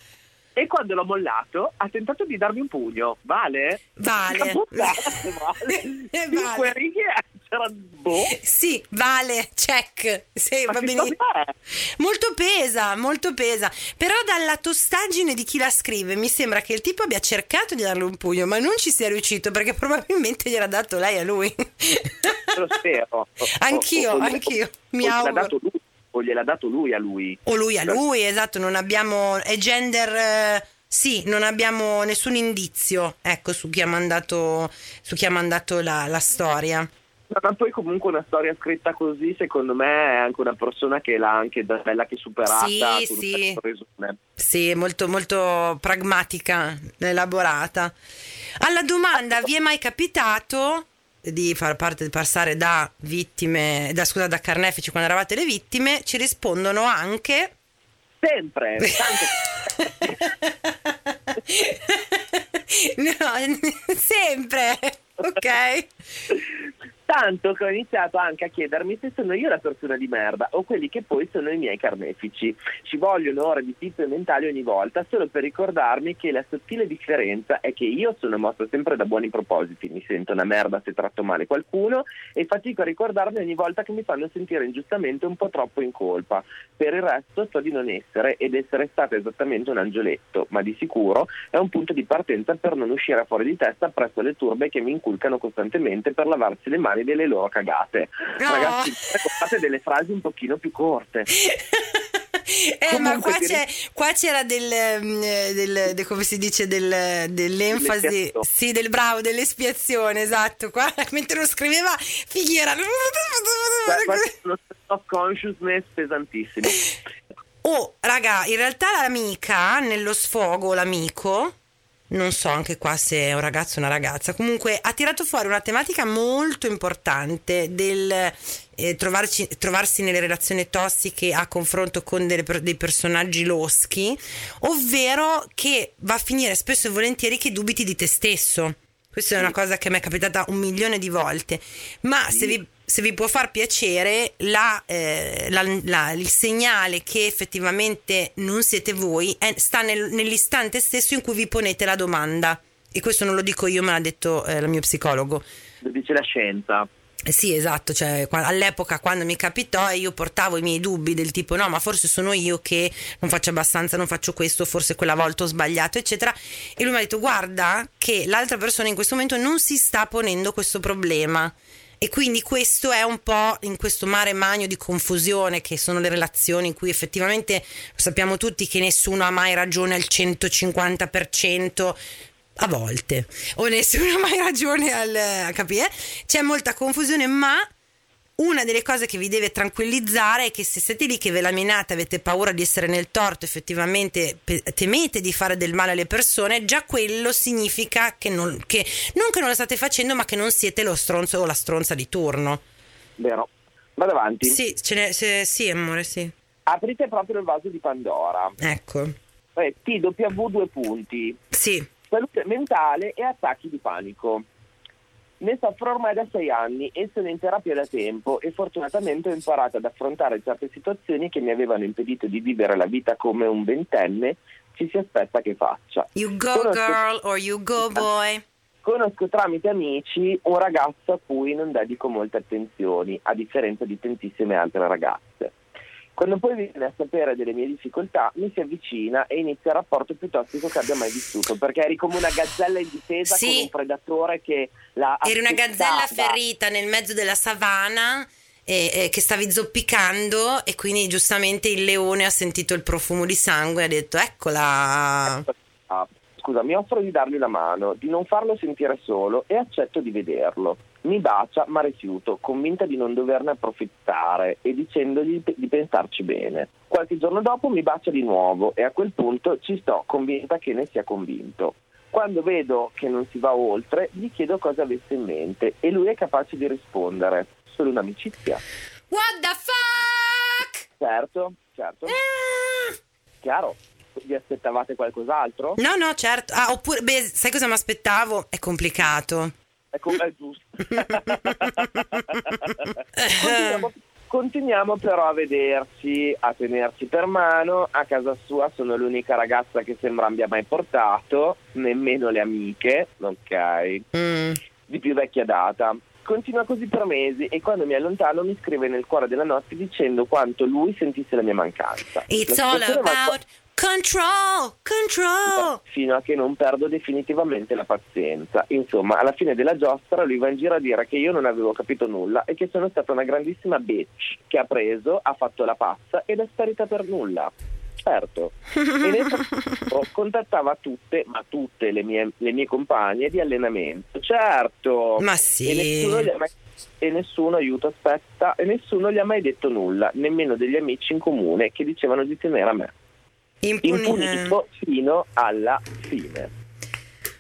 E quando l'ho mollato ha tentato di darmi un pugno, vale? Vale. Puttana, vale. Cinque righe c'era boh. Sì, vale, check. Sì, va. Molto pesa, molto pesa. Però dalla tostaggine di chi la scrive mi sembra che il tipo abbia cercato di darle un pugno, ma non ci sia riuscito perché probabilmente gliel'ha dato lei a lui. Lo spero. anch'io, o, anch'io. Mi auguro. Dato lui, o gliel'ha dato lui a lui. O lui a lui, esatto, non abbiamo... È gender... Eh, sì, non abbiamo nessun indizio, ecco, su chi ha mandato, su chi ha mandato la, la storia. Ma poi comunque una storia scritta così, secondo me è anche una persona che l'ha anche da bella che superata. Sì, sì. Sì, molto, molto pragmatica, elaborata. Alla domanda, vi è mai capitato di far parte di passare da vittime, da, scusa, da carnefici quando eravate le vittime? Ci rispondono anche... Sempre, no, sempre, ok? Tanto che ho iniziato anche a chiedermi se sono io la persona di merda o quelli che poi sono i miei carnefici. Ci vogliono ore di pizze mentali ogni volta solo per ricordarmi che la sottile differenza è che io sono mosso sempre da buoni propositi, mi sento una merda se tratto male qualcuno e fatico a ricordarmi ogni volta che mi fanno sentire ingiustamente un po' troppo in colpa. Per il resto so di non essere ed essere stata esattamente un angioletto, ma di sicuro è un punto di partenza per non uscire fuori di testa presso le turbe che mi inculcano costantemente per lavarsi le mani fare delle loro cagate. No. Ragazzi, fate delle frasi un pochino più corte. Eh, ma qua, qua c'era del, mm, del, del, come si dice del, dell'enfasi sì del bravo dell'espiazione esatto qua mentre lo scriveva fighiera uno of consciousness pesantissimo oh raga in realtà l'amica nello sfogo l'amico non so anche qua se è un ragazzo o una ragazza, comunque ha tirato fuori una tematica molto importante del eh, trovarci, trovarsi nelle relazioni tossiche a confronto con delle, dei personaggi loschi, ovvero che va a finire spesso e volentieri che dubiti di te stesso. Questa è una cosa che mi è capitata un milione di volte, ma se vi se vi può far piacere, la, eh, la, la, il segnale che effettivamente non siete voi è, sta nel, nell'istante stesso in cui vi ponete la domanda. E questo non lo dico io, me l'ha detto eh, il mio psicologo. Lo dice la scienza. Eh sì, esatto, cioè, all'epoca quando mi capitò io portavo i miei dubbi del tipo no, ma forse sono io che non faccio abbastanza, non faccio questo, forse quella volta ho sbagliato, eccetera. E lui mi ha detto guarda che l'altra persona in questo momento non si sta ponendo questo problema E quindi questo è un po' in questo mare magno di confusione che sono le relazioni in cui effettivamente sappiamo tutti che nessuno ha mai ragione al 150%, a volte, o nessuno ha mai ragione al capire. C'è molta confusione, ma una delle cose che vi deve tranquillizzare è che se siete lì che ve la menate, avete paura di essere nel torto, effettivamente temete di fare del male alle persone, già quello significa che non, che non che non lo state facendo, ma che non siete lo stronzo o la stronza di turno. Vero. Vado avanti. Sì, ce se, sì, amore, sì. Aprite proprio il vaso di Pandora. Ecco. Eh, TW due punti. Sì. Salute mentale e attacchi di panico. Ne soffro ormai da sei anni e sono in terapia da tempo e fortunatamente ho imparato ad affrontare certe situazioni che mi avevano impedito di vivere la vita come un ventenne ci si aspetta che faccia. You go Conosco... girl or you go boy. Conosco tramite amici un ragazzo a cui non dedico molte attenzioni, a differenza di tantissime altre ragazze. Quando poi viene a sapere delle mie difficoltà, mi si avvicina e inizia il rapporto più tossico che abbia mai vissuto, perché eri come una gazzella in difesa sì. con un predatore che la Eri una gazzella ferita nel mezzo della savana e, e che stavi zoppicando e quindi giustamente il leone ha sentito il profumo di sangue e ha detto eccola. Scusa, mi offro di dargli la mano, di non farlo sentire solo e accetto di vederlo. Mi bacia ma rifiuto, convinta di non doverne approfittare e dicendogli di pensarci bene. Qualche giorno dopo mi bacia di nuovo e a quel punto ci sto convinta che ne sia convinto. Quando vedo che non si va oltre, gli chiedo cosa avesse in mente e lui è capace di rispondere. Solo un'amicizia. What the fuck? Certo, certo. Ah. Chiaro. Vi aspettavate qualcos'altro? No, no, certo. Ah, oppure, beh, sai cosa mi aspettavo? È complicato. Ecco, è giusto. continuiamo, continuiamo però a vederci, a tenerci per mano. A casa sua sono l'unica ragazza che sembra abbia mai portato, nemmeno le amiche, ok? Mm. Di più vecchia data. Continua così per mesi e quando mi allontano mi scrive nel cuore della notte dicendo quanto lui sentisse la mia mancanza. It's all about Control, control! Fino a che non perdo definitivamente la pazienza. Insomma, alla fine della giostra lui va in giro a dire che io non avevo capito nulla e che sono stata una grandissima bitch che ha preso, ha fatto la pazza ed è sparita per nulla. Certo. e nel frattempo contattava tutte, ma tutte le mie, le mie compagne di allenamento. Certo. Ma sì. E nessuno gli ha mai e nessuno aiuto aspetta e nessuno gli ha mai detto nulla, nemmeno degli amici in comune che dicevano di tenere a me. Impuni- impunito fino alla fine.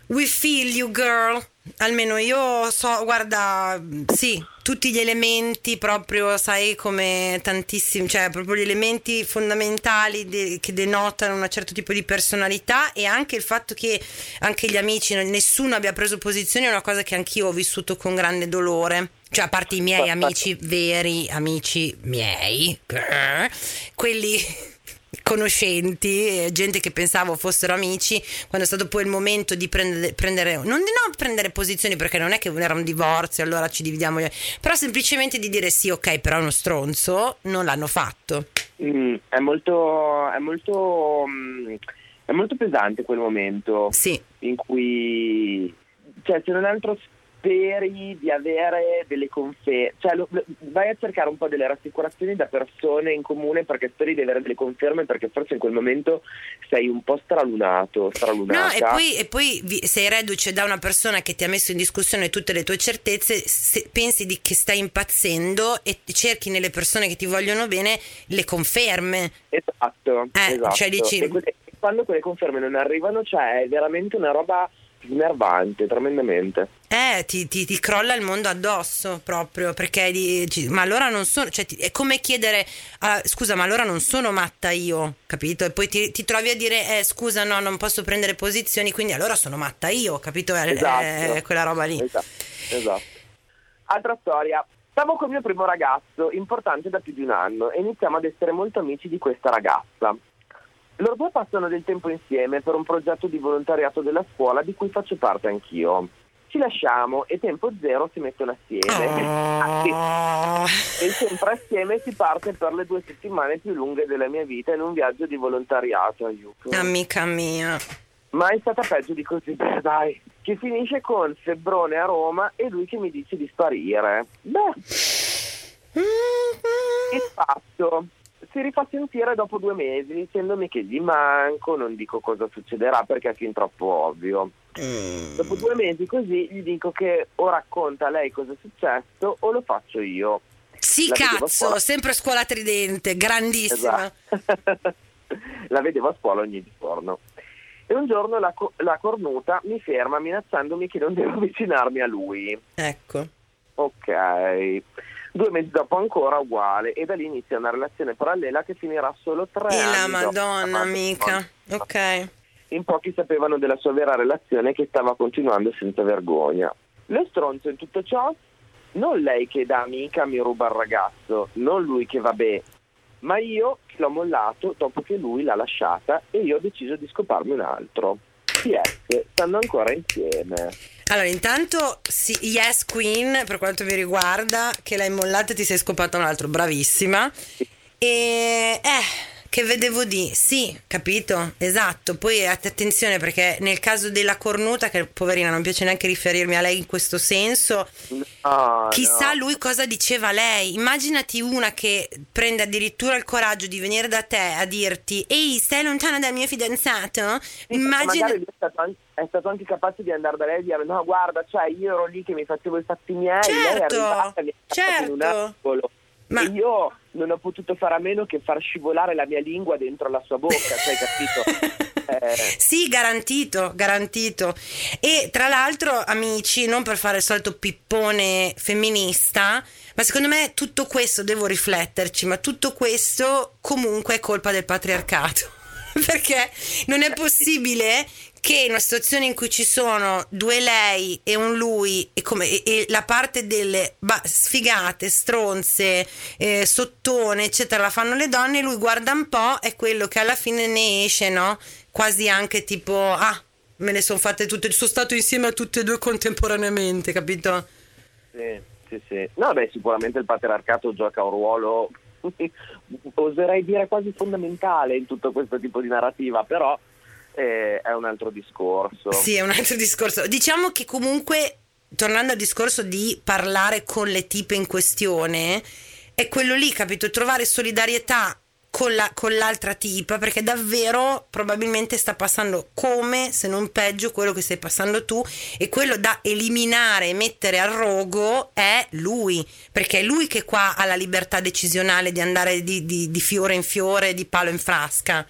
We feel you girl. Almeno io so, guarda, sì, tutti gli elementi proprio, sai, come tantissimi, cioè proprio gli elementi fondamentali de- che denotano un certo tipo di personalità e anche il fatto che anche gli amici, nessuno abbia preso posizione è una cosa che anch'io ho vissuto con grande dolore. Cioè, a parte i miei amici veri, amici miei, quelli conoscenti, eh, gente che pensavo fossero amici, quando è stato poi il momento di prendere, prendere non di non prendere posizioni perché non è che era un divorzio, allora ci dividiamo, però semplicemente di dire sì, ok, però è uno stronzo, non l'hanno fatto. Mm, è molto, è molto, mm, è molto pesante quel momento sì. in cui, cioè, se non altro speri di avere delle conferme, cioè lo, vai a cercare un po' delle rassicurazioni da persone in comune perché speri di avere delle conferme perché forse in quel momento sei un po' stralunato, stralunata. No, e poi, e poi sei reduce da una persona che ti ha messo in discussione tutte le tue certezze, pensi di, che stai impazzendo e cerchi nelle persone che ti vogliono bene le conferme. Esatto, eh, esatto. Cioè dici... e quando quelle conferme non arrivano, cioè è veramente una roba snervante, tremendamente. Eh, ti, ti, ti, crolla il mondo addosso proprio perché dici, ma allora non sono, cioè, ti, è come chiedere, uh, scusa, ma allora non sono matta io, capito? E poi ti, trovi a dire, eh, scusa, no, non posso prendere posizioni, quindi allora sono matta io, capito? È, esatto. è quella roba lì. Esatto. esatto. Altra storia. Stavo con il mio primo ragazzo, importante da più di un anno, e iniziamo ad essere molto amici di questa ragazza. Loro due passano del tempo insieme per un progetto di volontariato della scuola di cui faccio parte anch'io. Ci lasciamo e tempo zero si mettono assieme. Oh. e sempre assieme si parte per le due settimane più lunghe della mia vita in un viaggio di volontariato. Aiuto. Amica mia. Ma è stata peggio di così, beh dai. che finisce con febbrone a Roma e lui che mi dice di sparire. Beh, il fatto si rifà sentire dopo due mesi dicendomi che gli manco, non dico cosa succederà perché è fin troppo ovvio. Mm. Dopo due mesi così gli dico che o racconta a lei cosa è successo o lo faccio io. Sì, La cazzo, sempre scuola tridente, grandissima. Esatto. La vedevo a scuola ogni giorno. E un giorno la, la cornuta mi ferma minacciandomi che non devo avvicinarmi a lui. Ecco. Ok. Due mesi dopo ancora uguale e da lì inizia una relazione parallela che finirà solo tre e anni. La madonna, amica. Ok. In pochi sapevano della sua vera relazione che stava continuando senza vergogna. Lo stronzo in tutto ciò non lei che da amica mi ruba il ragazzo, non lui che vabbè, ma io che l'ho mollato dopo che lui l'ha lasciata e io ho deciso di scoparmi un altro. PS, stanno ancora insieme. Allora, intanto sì, Yes Queen, per quanto mi riguarda, che l'hai mollata e ti sei scopata un altro, bravissima. E eh che vedevo di sì, capito? Esatto. Poi attenzione perché nel caso della cornuta, che poverina non piace neanche riferirmi a lei in questo senso, no, chissà no. lui cosa diceva lei. Immaginati una che prende addirittura il coraggio di venire da te a dirti: Ehi, stai lontana dal mio fidanzato? Sì, Immagina. È stato, anche, capace di andare da lei e dire: No, guarda, cioè io ero lì che mi facevo i fatti miei. Certo, lei è arrivata, mi certo. Ma... Io non ho potuto fare a meno che far scivolare la mia lingua dentro la sua bocca, sai capito? Eh... Sì, garantito, garantito. E tra l'altro, amici, non per fare il solito pippone femminista, ma secondo me tutto questo devo rifletterci, ma tutto questo comunque è colpa del patriarcato. Perché non è possibile che in una situazione in cui ci sono due lei e un lui e, come, e, e la parte delle bah, sfigate, stronze, eh, sottone, eccetera, la fanno le donne, lui guarda un po', è quello che alla fine ne esce, no? Quasi anche tipo, ah, me ne sono fatte tutte, sono stato insieme a tutte e due contemporaneamente, capito? Sì, sì, sì. No, beh, sicuramente il patriarcato gioca un ruolo, oserei dire quasi fondamentale in tutto questo tipo di narrativa, però eh, è un altro discorso. Sì, è un altro discorso. Diciamo che comunque, tornando al discorso di parlare con le tipe in questione, è quello lì, capito? Trovare solidarietà con, la, con, l'altra tipa perché davvero probabilmente sta passando come se non peggio quello che stai passando tu e quello da eliminare e mettere al rogo è lui perché è lui che qua ha la libertà decisionale di andare di, di, di fiore in fiore di palo in frasca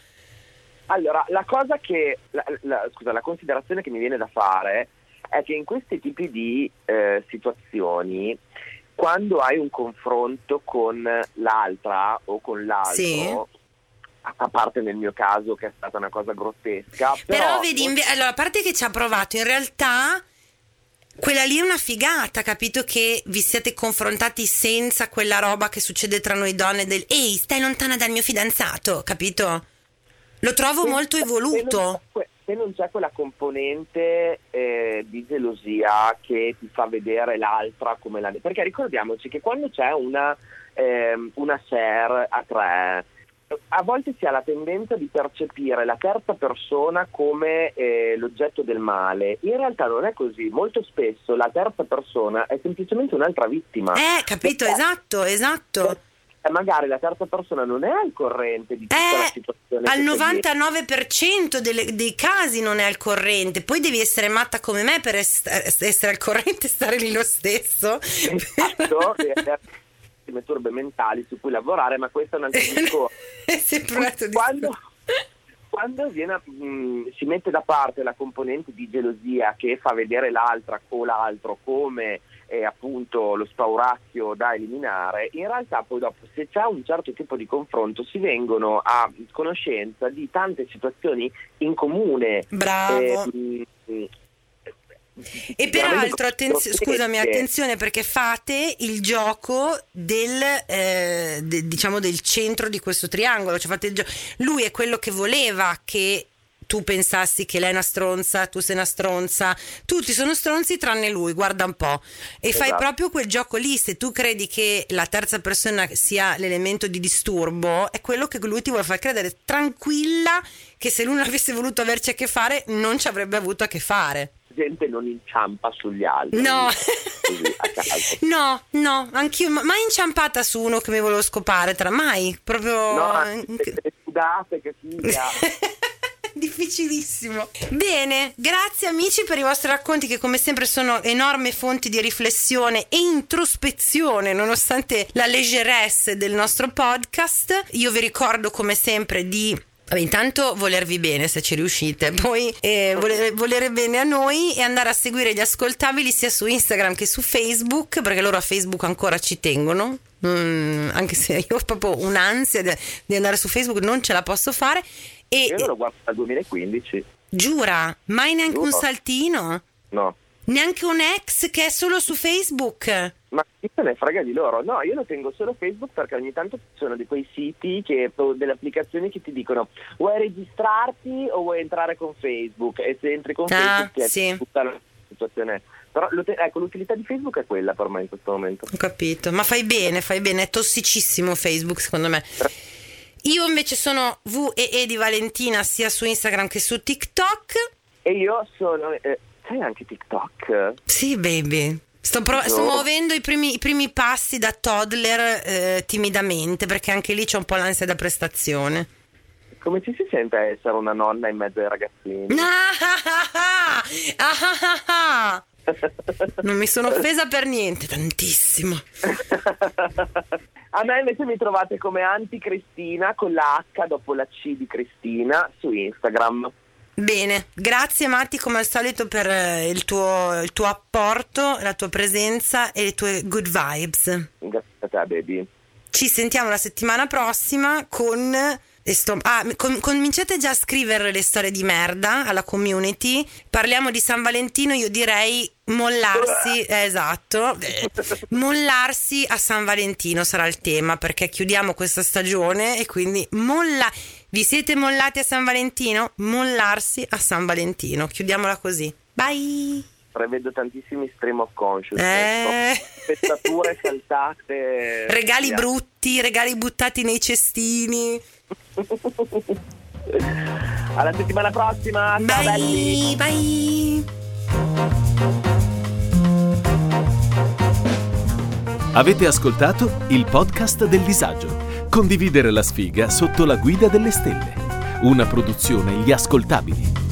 allora, la cosa che, la, la, scusa, la considerazione che mi viene da fare è che in questi tipi di eh, situazioni, quando hai un confronto con l'altra o con l'altro, sì. a parte nel mio caso che è stata una cosa grottesca, però, però vedi, inve- allora, a parte che ci ha provato, in realtà quella lì è una figata, capito? Che vi siete confrontati senza quella roba che succede tra noi donne del ehi, stai lontana dal mio fidanzato, capito? Lo trovo se, molto evoluto. Se non c'è quella componente eh, di gelosia che ti fa vedere l'altra come la... Perché ricordiamoci che quando c'è una, eh, una share a tre, a volte si ha la tendenza di percepire la terza persona come eh, l'oggetto del male. In realtà non è così. Molto spesso la terza persona è semplicemente un'altra vittima. Eh, capito, Perché esatto, esatto magari la terza persona non è al corrente di tutta eh, la situazione. Al 99% delle, dei casi non è al corrente, poi devi essere matta come me per est- essere al corrente e stare lì lo stesso. Esatto, e turbe mentali su cui lavorare, ma questo è un altro discorso. discorso. Quando, viene, mh, mm, si mette da parte la componente di gelosia che fa vedere l'altra o l'altro come è appunto lo spaurazio da eliminare, in realtà poi dopo se c'è un certo tipo di confronto si vengono a conoscenza di tante situazioni in comune. Bravo. Eh, e peraltro, attenzio- scusami, attenzione perché fate il gioco del, eh, de- diciamo del centro di questo triangolo. Cioè fate gio- lui è quello che voleva che tu pensassi che lei è una stronza, tu sei una stronza, tutti sono stronzi tranne lui, guarda un po'. E esatto. fai proprio quel gioco lì, se tu credi che la terza persona sia l'elemento di disturbo, è quello che lui ti vuole far credere tranquilla che se lui non avesse voluto averci a che fare non ci avrebbe avuto a che fare. gente non inciampa sugli altri. No, Così, no, no, anch'io, ma mai inciampata su uno che mi volevo scopare, tra mai, proprio... No, sudate che figa. Difficilissimo. Bene, grazie amici per i vostri racconti che come sempre sono enorme fonti di riflessione e introspezione nonostante la leggeresse del nostro podcast. Io vi ricordo come sempre di Vabbè, intanto volervi bene se ci riuscite, poi eh, volere, volere bene a noi e andare a seguire gli ascoltabili sia su Instagram che su Facebook, perché loro a Facebook ancora ci tengono. Mm, anche se io ho proprio un'ansia di, di andare su Facebook, non ce la posso fare. E Io lo guardo dal 2015. giura, mai neanche un Giuro. saltino? No. Neanche un ex che è solo su Facebook? Ma chi se ne frega di loro? No, io lo tengo solo Facebook perché ogni tanto ci sono di quei siti, che, o delle applicazioni che ti dicono vuoi registrarti o vuoi entrare con Facebook? E se entri con Ah, Facebook ti è sì. tutta la situazione. Però ecco, l'utilità di Facebook è quella per me in questo momento. Ho capito, ma fai bene, fai bene, è tossicissimo Facebook secondo me. Io invece sono VEE di Valentina sia su Instagram che su TikTok. E io sono... Eh, sai anche TikTok? Sì, baby. Sto, No. sto muovendo i primi, i primi passi da toddler eh, timidamente perché anche lì c'è un po' l'ansia da prestazione. Come ci si sente a essere una nonna in mezzo ai ragazzini? Ah, ah, ah, ah. Non mi sono offesa per niente, tantissimo. A me invece mi trovate come anti-Cristina con la H dopo la C di Cristina su Instagram. Bene, grazie Matti come al solito per eh, il tuo, il tuo apporto, la tua presenza e le tue good vibes. Grazie a te, baby. Ci sentiamo la settimana prossima con... sto- ah, com- cominciate già a scrivere le storie di merda alla community. Parliamo di San Valentino, io direi mollarsi, eh, esatto, eh, mollarsi a San Valentino sarà il tema perché chiudiamo questa stagione e quindi molla... Vi siete mollati a San Valentino? Mollarsi a San Valentino. Chiudiamola così. Bye! Prevedo tantissimi stream of consciousness. Eh. Spettature saltate. Regali Via. brutti, regali buttati nei cestini. Alla settimana prossima. Ciao belli. Bye, bye. Avete ascoltato il podcast del disagio. Condividere la sfiga sotto la guida delle stelle. Una produzione Gli Ascoltabili.